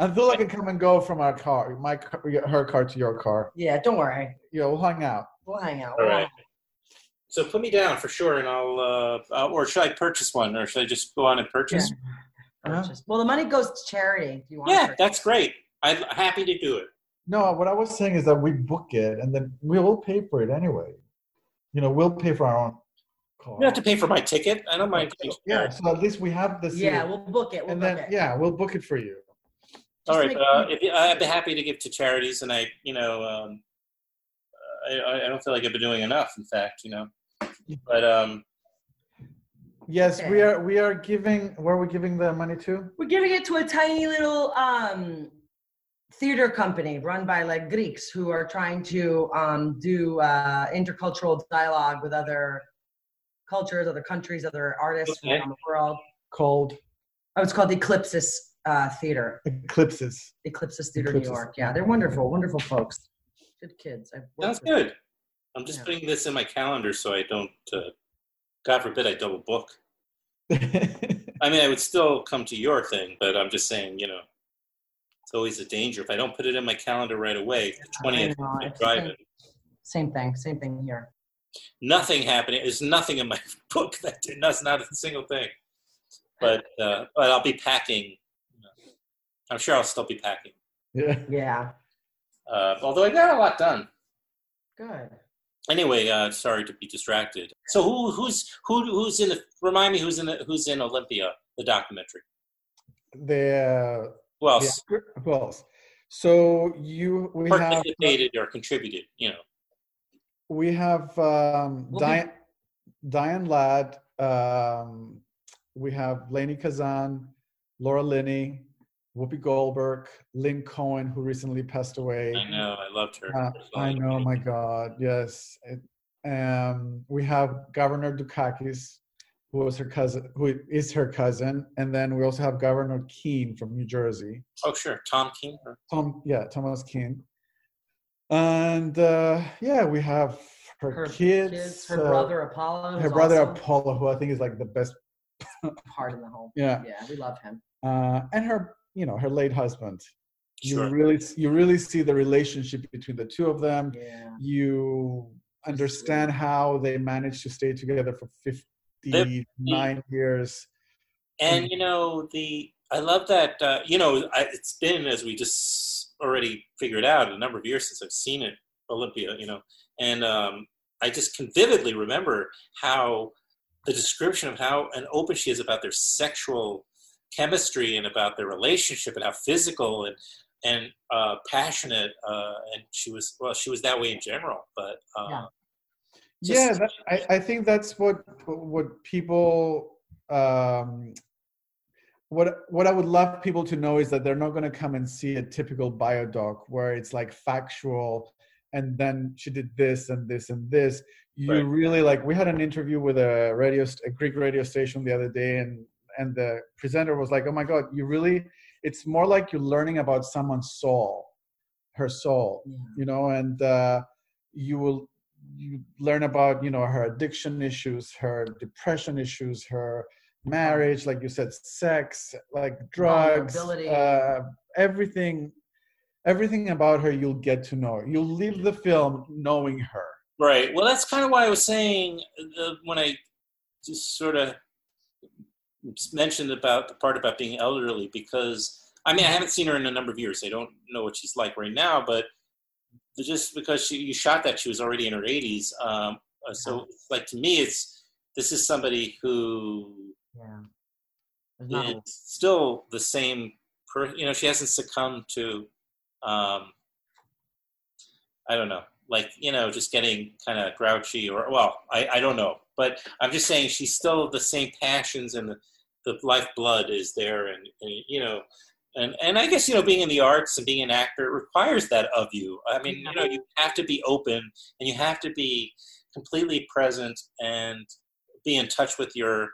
Anthoula can come and go from our car, my car, her car to your car. Yeah, don't worry. You know, we'll hang out. We'll hang out. All right. So put me down for sure, and I'll. Uh, uh, or should I purchase one, or should I just go on and purchase? Purchase. Well, the money goes to charity if you want. Yeah, to. that's great. I'm happy to do it. No, what I was saying is that we book it and then we will pay for it anyway. You know, we'll pay for our own car. You don't have to pay for my ticket. I don't mind. paying Yeah, so at least we have the seat. Yeah, we'll book it. We'll and book then it. yeah, we'll book it for you. All right, make- uh, if you, I'd be happy to give to charities, and I, you know, um, I, I- I don't feel like I've been doing enough. In fact, you know, but um, Yes, we are. We are giving. Where are we giving the money to? We're giving it to a tiny little um, theater company run by like Greeks who are trying to um, do uh, intercultural dialogue with other cultures, other countries, other artists from Okay. around the world. Called Oh, it's called Eclipsis uh, Theater. Eclipses. Eclipsis Theater, Eclipsis. New York. Yeah, they're wonderful, wonderful folks. Good kids. I've worked sounds with them. I'm just putting this in my calendar so I don't. Uh, God forbid I double book. *laughs* I mean, I would still come to your thing, but I'm just saying, you know, it's always a danger if I don't put it in my calendar right away. The twentieth, I know, it's drive it. Same thing. Same thing here. Nothing happening. There's nothing in my *laughs* book that did. That's not a single thing. But uh, but I'll be packing. I'm sure I'll still be packing. Yeah. Yeah. Uh, although I got a lot done. Good. Anyway, uh, sorry to be distracted. So who who's who who's in the? Remind me who's in the, who's in Olympia, the documentary. The Who else? yeah, who else? So you we have participated or contributed. You know. we have um, We'll Diane Diane Ladd. Um, we have Lainie Kazan, Laura Linney, Whoopi Goldberg, Lynn Cohen, who recently passed away. I know. I loved her. Uh, I know, my God, yes. It, um, we have Governor Dukakis, who was her cousin, who is her cousin, and then we also have Governor Kean from New Jersey. Oh, sure. Tom King. or- Tom, yeah, Thomas Kean. And uh, yeah, we have her, Her kids, kids, her uh, brother Apollo. her who's brother also Apollo, who I think is like the best, part in the whole. *laughs* Yeah. Yeah, we love him. uh, and her, you know, her late husband. You Sure. really, you really see the relationship between the two of them. Yeah. You understand how they managed to stay together for fifty-nine *laughs* years. And you know the I love that uh, you know I, it's been as we just already figured out a number of years since I've seen it Olympia you know and um, I just can vividly remember how the description of how and open she is about their sexual chemistry and about their relationship and how physical and and uh, passionate uh, and she was well she was that way in general but uh, Yeah. Just- yeah, that, I, I think that's what what people um, what what I would love people to know is that they're not going to come and see a typical biodoc where it's like factual and then she did this and this and this. You Right. really like we had an interview with a radio a Greek radio station the other day and and the presenter was like, "Oh my god, you really it's more like you're learning about someone's soul, her soul, you know, and uh you will you learn about you know her addiction issues her depression issues her marriage like you said sex like drugs uh, everything everything about her you'll get to know. You'll leave the film knowing her. Right. Well, that's kind of why I was saying uh, when I just sort of mentioned about the part about being elderly, because I mean, I haven't seen her in a number of years. I don't know what she's like right now, but just because she, you shot that, she was already in her 80s. Um, uh, so, like to me, it's this is somebody who Yeah. is not still the same. person. you know, she hasn't succumbed to. Um, I don't know, like you know, just getting kind of grouchy or well, I, I don't know, but I'm just saying she's still the same passions and the, the lifeblood is there, and, and you know, and and I guess you know, being in the arts and being an actor requires that of you. I mean, you know, you have to be open and you have to be completely present and be in touch with your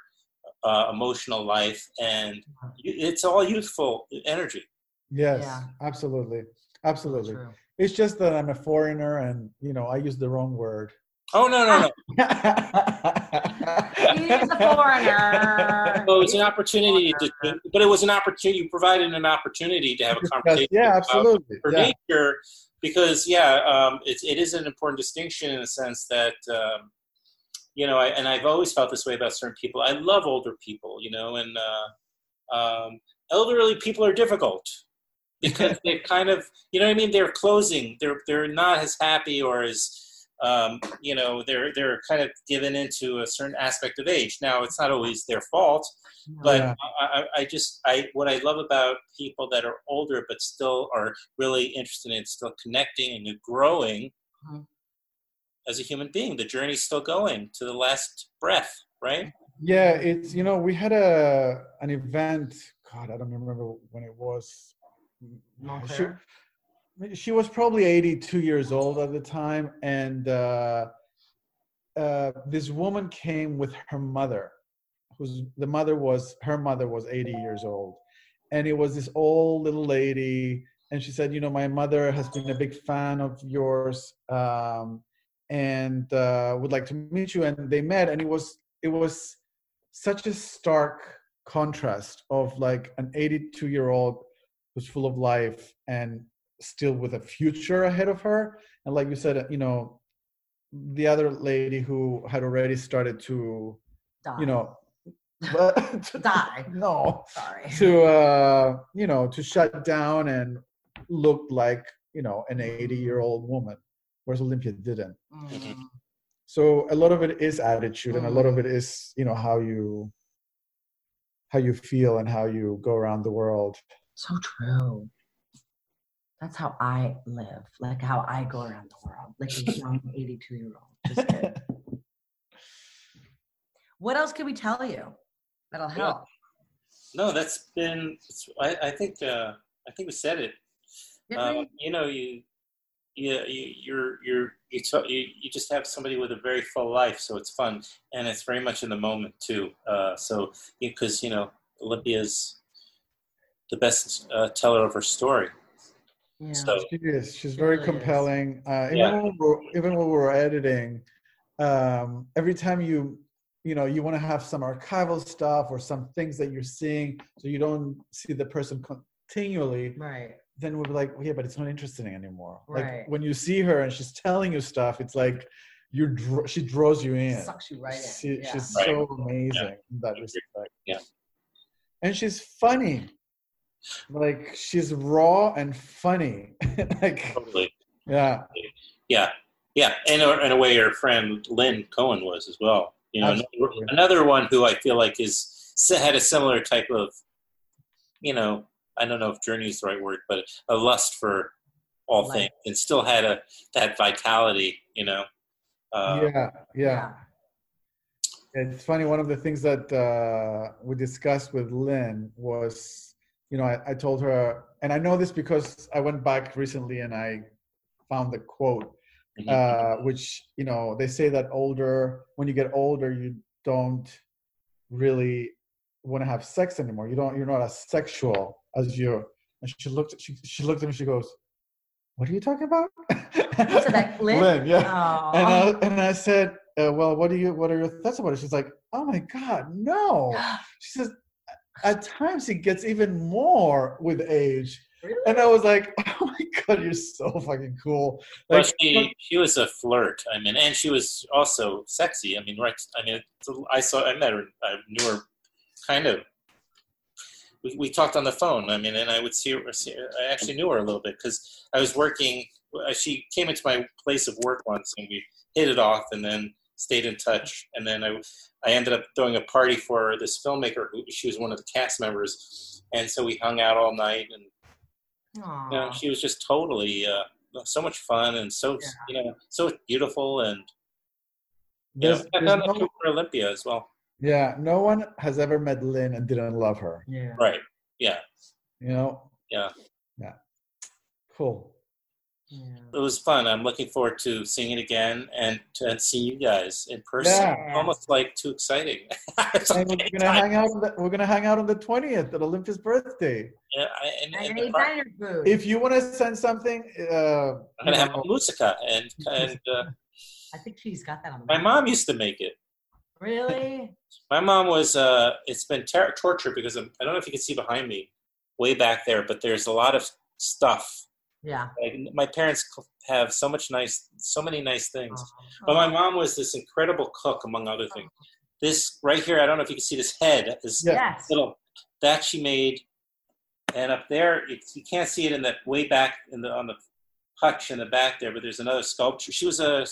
uh, emotional life, and it's all youthful energy. yes Yeah. absolutely absolutely it's just that i'm a foreigner and you know i use the wrong word Oh no no no! *laughs* He's a foreigner. Well, it was an opportunity to, but it was an opportunity. You provided an opportunity to have a conversation. yeah absolutely her yeah. nature, because yeah, um, it's it is an important distinction in the sense that um, you know, I, and I've always felt this way about certain people. I love older people, you know, and uh, um, elderly people are difficult because *laughs* they're kind of, you know, what I mean, they're closing. They're they're not as happy or as um, you know, they're they're kind of given into a certain aspect of age. Now, it's not always their fault, but Yeah. I, I, I just I what I love about people that are older but still are really interested in still connecting and growing Mhm. as a human being. The journey's still going to the last breath, right? Yeah, it's you know we had a an event. God, I don't remember when it was. She, Montclair? She was probably 82 years old at the time, and uh, uh, this woman came with her mother, whose the mother was her mother was 80 years old, and it was this old little lady, and she said, you know, my mother has been a big fan of yours, um, and uh, would like to meet you. And they met, and it was it was such a stark contrast of like an 82 year old who's full of life and still with a future ahead of her and like you said you know the other lady who had already started to Die. you know but- *laughs* *laughs* Die. no Sorry. to uh you know to shut down and look like you know an 80 year old woman whereas olympia didn't Mm. so a lot of it is attitude and a lot of it is you know how you how you feel and how you go around the world So true. That's how I live, like how I go around the world, like a young *laughs* 82 year old. Just kidding. what else can we tell you that'll help? No, that's been. It's, I, I think. Uh, I think we said it. Um, you know, you, you, you, you're, you're, you, t- you, you just have somebody with a very full life, so it's fun, and it's very much in the moment too. Uh, so, because you know, Olympia's the best uh, teller of her story. Yeah. So, she is she's very really compelling uh, even, Yeah. when we're, even when we were editing um, every time you you know you want to have some archival stuff or some things that you're seeing so you don't see the person continually Right. then we'll be like yeah but it's not interesting anymore like Right. when you see her and she's telling you stuff it's like you dr- she draws you in Sucks you right in. She- Yeah. she's Right. so amazing in that respect Yeah. and she's funny like she's raw and funny *laughs* like totally. yeah Yeah, yeah, and uh, in a way, her friend Lynn Cohen was as well. You know, another, Absolutely. another one who I feel like is had a similar type of, you know, I don't know if journey is the right word, but a lust for all things, and still had a that vitality. You know, Uh, yeah, yeah. It's funny. One of the things that uh, we discussed with Lynn was, you know, I, I told her, and I know this because I went back recently and I found the quote, Mhm. uh, which you know they say that older, when you get older, you don't really want to have sex anymore. You don't. You're not as sexual as you. And she looked. She she looked at me. She goes, "What are you talking about?" So that *laughs* Lynn? Lynn, yeah. Aw. And I and I said, uh, "Well, what do you? What are your thoughts about it?" She's like, "Oh my God, no." *gasps* She says, "At times it gets even more with age." And I was like, *laughs* "Oh my God, you're so fucking cool!" Well, Like, she she was a flirt. I mean, and she was also sexy. I mean, right? I mean, I saw, I met her, I knew her, kind of. We, we talked on the phone. I mean, and I would see her. See her I actually knew her a little bit because I was working. uh, She came into my place of work once, and we hit it off, and then stayed in touch. And then I, I ended up throwing a party for this filmmaker. Who she was one of the cast members, and so we hung out all night and you know, she was just totally uh, so much fun and so you know so beautiful and you know, There's- I found no- for Olympia as well. yeah, no one has ever met Lynn and didn't love her. Yeah. Right. Yeah. You know. Yeah. Yeah. Cool. It was fun. I'm looking forward to seeing it again and to and seeing you guys in person. Yeah. Almost like too exciting. *laughs* We're gonna hang out. On the, we're gonna hang out on the twentieth at Olympia's birthday. Yeah, I, and, and the- If you want to send something, uh, I'm gonna you have know, a moussaka and and uh, I think she's got that on the my mom used to make it. Really? *laughs* My mom was. Uh, it's been ter- torture because I'm, I don't know if you can see behind me, way back there, but there's a lot of stuff. Yeah. Like my parents have so much nice, so many nice things. Uh-huh. But my mom was this incredible cook, among other things. This right here, I don't know if you can see this head, this Yes. little that she made, and up there, it's, you can't see it in that way back in the on the hutch in the back there. But there's another sculpture. She was a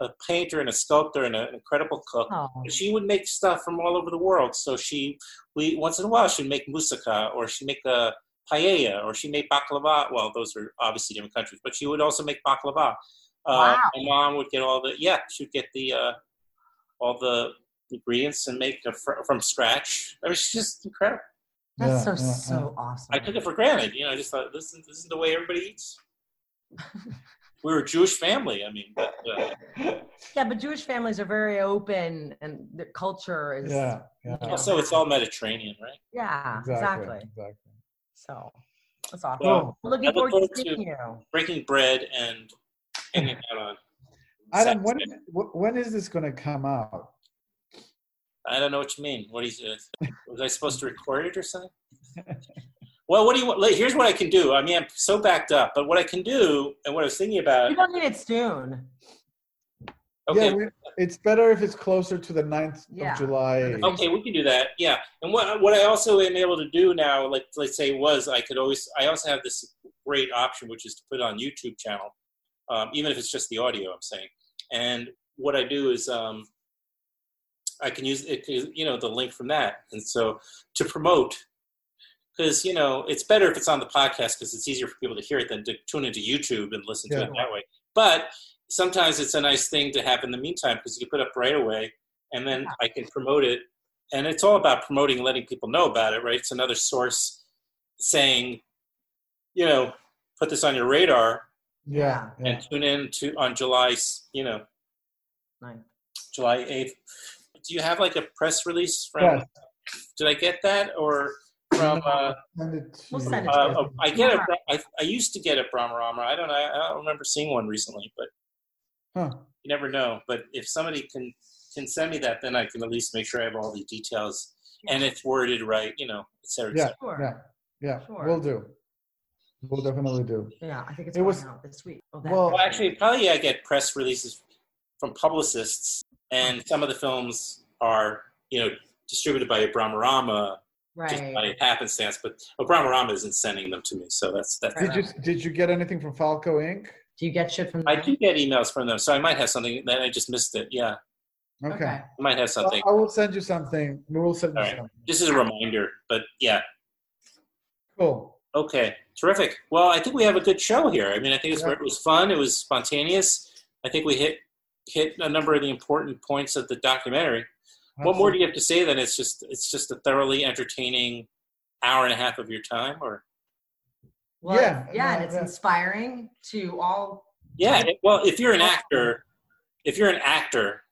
a painter and a sculptor and a, an incredible cook. Oh. She would make stuff from all over the world. So she, we once in a while, she'd make moussaka or she'd make a paella or she made baklava. Well, those are obviously different countries, but she would also make baklava. Uh, Wow. My mom would get all the yeah, she'd get the uh, all the ingredients and make it fr- from scratch. I mean, she's just incredible. That's Yeah, so yeah, so awesome. I took it for granted. You know, I just thought this is this is the way everybody eats. we were a Jewish family. I mean, but, uh, Yeah, but Jewish families are very open, and their culture is. Yeah, yeah. you know, also it's all Mediterranean, right? Yeah, Exactly. exactly. Exactly. So that's awesome. Well, I'm looking forward, forward to seeing to you. breaking bread and hanging out on. Adam, when when is this gonna come out? I don't know what you mean. What is it? Was I supposed to record it or something? Well, what do you want? Here's what I can do. I mean, I'm so backed up, but what I can do, and what I was thinking about. You don't need it soon. Okay, Yeah, we, it's better if it's closer to the 9th Yeah. of July. Okay, we can do that. Yeah, and what what I also am able to do now, like let's say, was I could always I also have this great option, which is to put it on YouTube channel, um, even if it's just the audio. I'm saying, and what I do is um, I can use it, you know, the link from that, and so to promote. Because you know it's better if it's on the podcast because it's easier for people to hear it than to tune into YouTube and listen to it that way. But sometimes it's a nice thing to have in the meantime because you can put up right away and then I can promote it. And it's all about promoting, letting people know about it, right? It's another source saying, you know, put this on your radar Yeah, yeah. and tune in to on July, you know, Ninth. July eighth. Do you have like a press release from? Yes. Did I get that or from? Uh, Send it to We'll you. send it uh, to you. I get it. I, I used to get it Abramorama. I don't know. I don't remember seeing one recently, but Huh. you never know. But if somebody can can send me that, then I can at least make sure I have all the details and it's worded right, you know, et cetera, et Yeah. Sure. yeah, yeah. Sure. We'll do. We'll definitely do. Yeah, I think it's It was- out this week. Oh, well- Well, actually, probably I get press releases from publicists, and some of the films are, you know, distributed by Abramorama just by happenstance. But Abramorama isn't sending them to me, so that's that's. Did you did you get anything from Falco Ink? Do you get shit from? them? I do get emails from them, so I might have something. Then I just missed it. Yeah, Okay. Okay. I might have something. I will send you something. We will send you All right. something. Just as a reminder, but yeah. Cool. Okay, terrific. Well, I think we have a good show here. I mean, I think it's, it was fun. It was spontaneous. I think we hit hit a number of the important points of the documentary. What more do you have to say Then it's just it's just a thoroughly entertaining hour and a half of your time, or Well, Yeah, yeah, and it's yeah. inspiring to all. yeah. it- Well, if you're an actor, if you're an actor,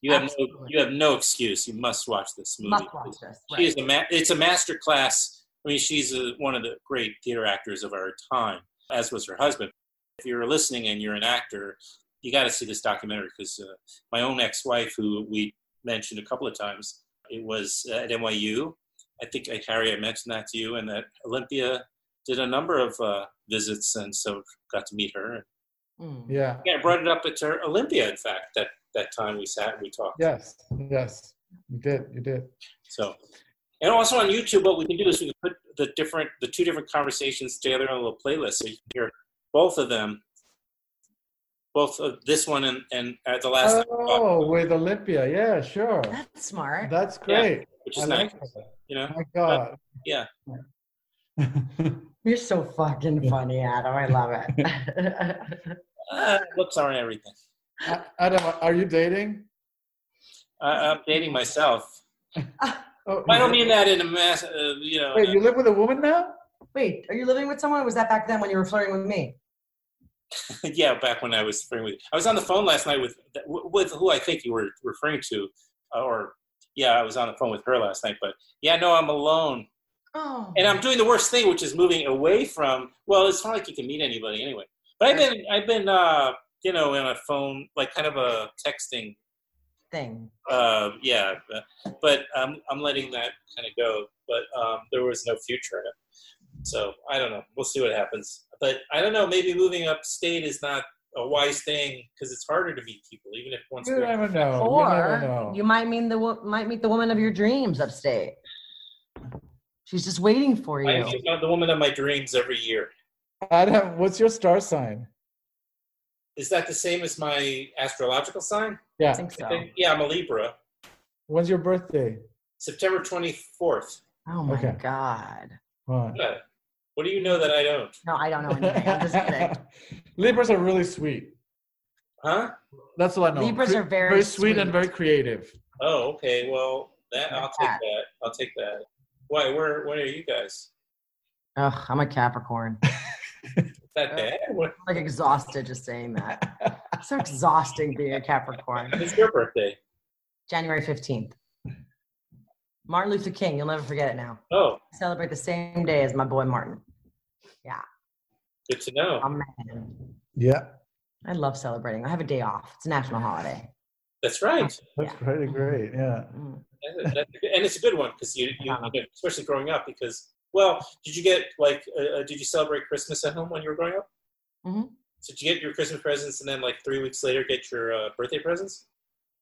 you have no you have no excuse. You must watch this movie. Must watch this. She is a ma- it's a master class. I mean, she's a, one of the great theater actors of our time, as was her husband. If you're listening and you're an actor, you got to see this documentary because uh, my own ex-wife, who we mentioned a couple of times, it was uh, at NYU. I think uh, Harry, I mentioned that to you, and that Olympia did a number of uh, visits, and so got to meet her. Mm. Yeah. Yeah, I brought it up at her Olympia. In fact, that that time we sat and we talked. Yes. Yes. You did. You did. So, and also on YouTube, what we can do is we can put the different, the two different conversations together on a little playlist, so you can hear both of them, both of this one and and at the last, time Oh, with Olympia. Yeah, sure. That's smart. That's Yeah, great. which is I nice. like. You know, My God. yeah. *laughs* You're so fucking funny, Adam. I love it. *laughs* Uh, looks aren't everything. A- Adam, are you dating? I, I'm dating myself. *laughs* Oh, I don't mean that in a mass, uh, you know. Wait, you live with a woman now? Wait, are you living with someone? Or was that back then when you were flirting with me? yeah, back when I was flirting with, I was on the phone last night with with who I think you were referring to, uh, or yeah, I was on the phone with her last night. But yeah, no, I'm alone, Oh. and I'm doing the worst thing, which is moving away from. Well, it's not like you can meet anybody anyway. But I've been I've been uh, you know on a phone like kind of a texting thing. uh, yeah, but- but I'm I'm letting that kind of go. But um, there was no future in it, so I don't know. We'll see what happens. But I don't know. Maybe moving upstate is not a wise thing because it's harder to meet people, even if one's You never know. you Or never know. you might mean the might meet the woman of your dreams upstate. She's just waiting for you. I you. meet the woman of my dreams every year. Adam, what's your star sign? Is that the same as my astrological sign? Yeah. I think so. think- yeah, I'm a Libra. When's your birthday? September 24th. Oh my Okay. god. What? What do you know that I don't? No, I don't know anything. I'm just kidding. *laughs* Libras are really sweet. Huh? That's what I know. Libras Cre- are very very sweet, and very creative. Oh, okay. Well, that I'll take that. that. I'll take that. Why? Where? Where are you guys? Ugh, I'm a Capricorn. *laughs* Is that uh, bad? What, I'm like exhausted just saying that. It's so *laughs* exhausting being a Capricorn. It's your birthday? January 15th. Martin Luther King, you'll never forget it now. Oh, Celebrate the same day as my boy Martin. Yeah, good to know. oh man. Yeah, I love celebrating. I have a day off. It's a national holiday. That's right. *laughs* that's Yeah. pretty great. Yeah. Mm. That's- that's a good- and it's a good one because you, you, you get, especially growing up. Because well, did you get like uh, uh, did you celebrate Christmas at home when you were growing up? Mhm. So did you get your Christmas presents and then like three weeks later get your uh, birthday presents?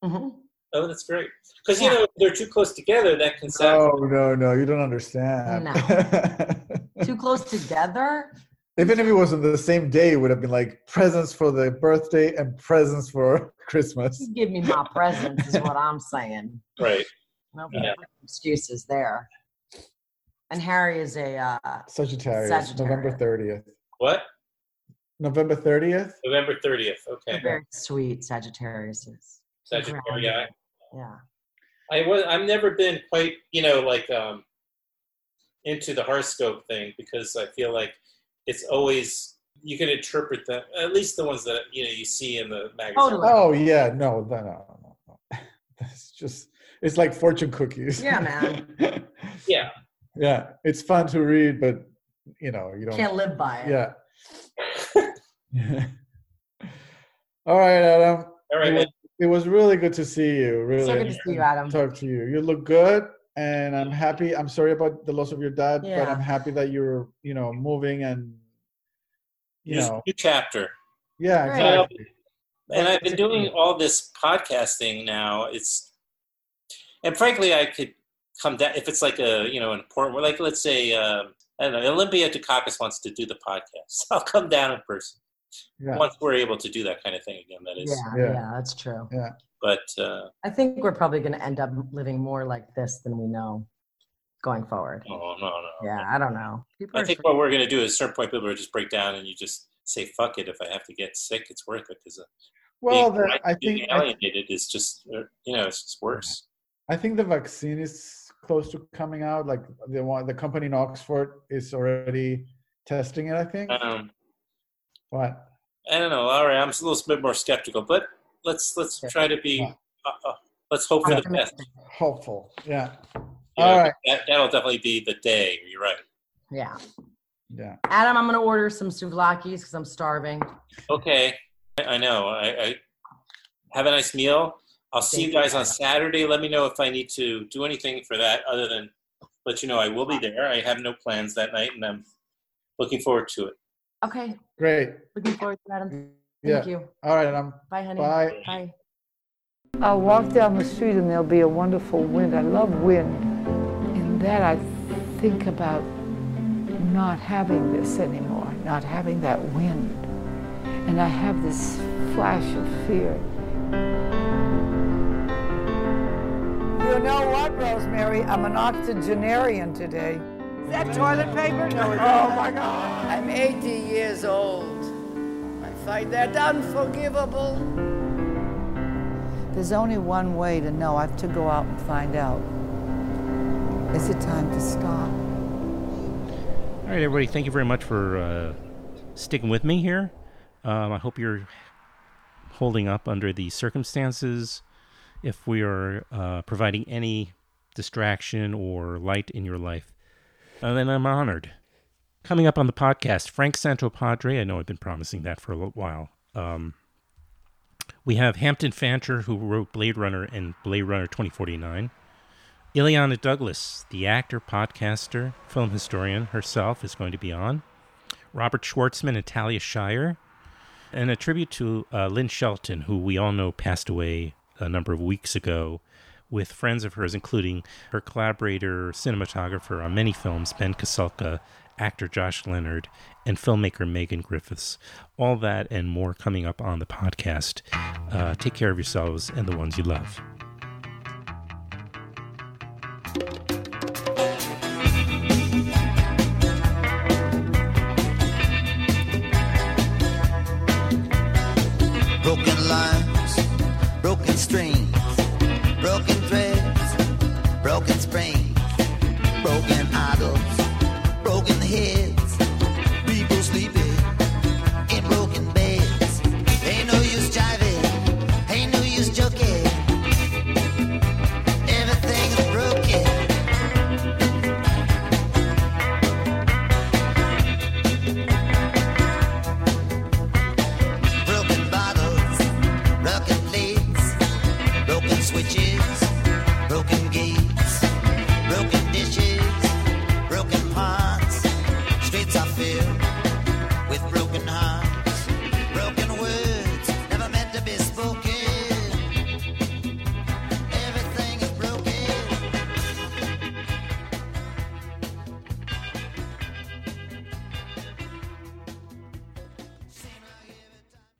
hmm Oh, that's great. Because you know they're too close together. That can sound. No, no, no. You don't understand. *laughs* Too close together? Even if it wasn't the same day, it would have been like presents for the birthday and presents for *laughs* Christmas. You give me my presents, is what I'm saying. Right. No Yeah. excuses there. And Harry is a uh, Sagittarius, Sagittarius. November 30th. What? November 30th? November thirtieth. Okay. a very sweet Sagittarius. is. Sagittarius. Yeah. I was I've never been quite you know like um into the horoscope thing because I feel like it's always you can interpret them at least the ones that you know you see in the magazine. Totally. Oh, yeah. No, no, no, no. no. *laughs* It's just, it's like fortune cookies. Yeah, man. *laughs* Yeah. yeah. It's fun to read, but, you know, you don't. Can't live by it. Yeah. *laughs* All right, Adam. All right, it, was, it was really good to see you. Really, So good to see you, Adam. Talk to you. You look good, and I'm happy. I'm sorry about the loss of your dad, but I'm happy that you're, you know, moving and, you New- know, new chapter. yeah, Right. exactly. And I've been doing all this podcasting now. It's and frankly, I could come down if it's like a you know an important like let's say uh, I don't know Olympia Dukakis wants to do the podcast. *laughs* I'll come down in person Yeah. once we're able to do that kind of thing again. That is, Yeah, Yeah. yeah, that's true. Yeah. But uh, I think we're probably going to end up living more like this than we know going forward. no, no, no. Yeah, I don't know. People I are think what we're gonna do is at a certain point people are just break down and you just say fuck it. If I have to get sick, it's worth it because Well, being, the, I being think I, alienated is just uh, you know it's just worse. I think the vaccine is close to coming out. Like the one, the company in Oxford is already testing it. I think. Um, what? I don't know. All right, I'm a little bit more skeptical, but let's let's try to be. Uh, uh, let's hope for the best. Hopeful, yeah. You All know, right. That, that'll definitely be the day. You're right. Yeah. Yeah. Adam, I'm gonna order some souvlakis because I'm starving. Okay, I, I know. I, I have a nice meal. I'll see you guys on Saturday. Let me know if I need to do anything for that, other than let you know I will be there. I have no plans that night, and I'm looking forward to it. Okay. Great. Looking forward to that. Adam. Yeah. Thank you. All right, Adam. Bye, honey. Bye. Bye. I'll walk down the street and there'll be a wonderful wind. I love wind. In that, I think about not having this anymore, not having that wind. And I have this flash of fear. You know what, Rosemary? I'm an octogenarian today. Is that toilet paper? No, oh my God. I'm 80 years old. I find that unforgivable. There's only one way to know. I have to go out and find out. Is it time to stop? All right, everybody. Thank you very much for uh, sticking with me here. Um, I hope you're holding up under the circumstances. If we are uh, providing any distraction or light in your life, uh, then I'm honored. Coming up on the podcast, Frank Santopadre. I know I've been promising that for a little while. Um, we have Hampton Fancher, who wrote Blade Runner and Blade Runner 2049. Illeana Douglas, the actor, podcaster, film historian herself, is going to be on. Robert Schwartzman and Talia Shire. And a tribute to uh, Lynn Shelton, who we all know passed away a number of weeks ago, with friends of hers, including her collaborator, cinematographer on many films, Ben Kasulke, actor Josh Leonard, and filmmaker Megan Griffiths. All that and more coming up on the podcast. Uh, take care of yourselves and the ones you love.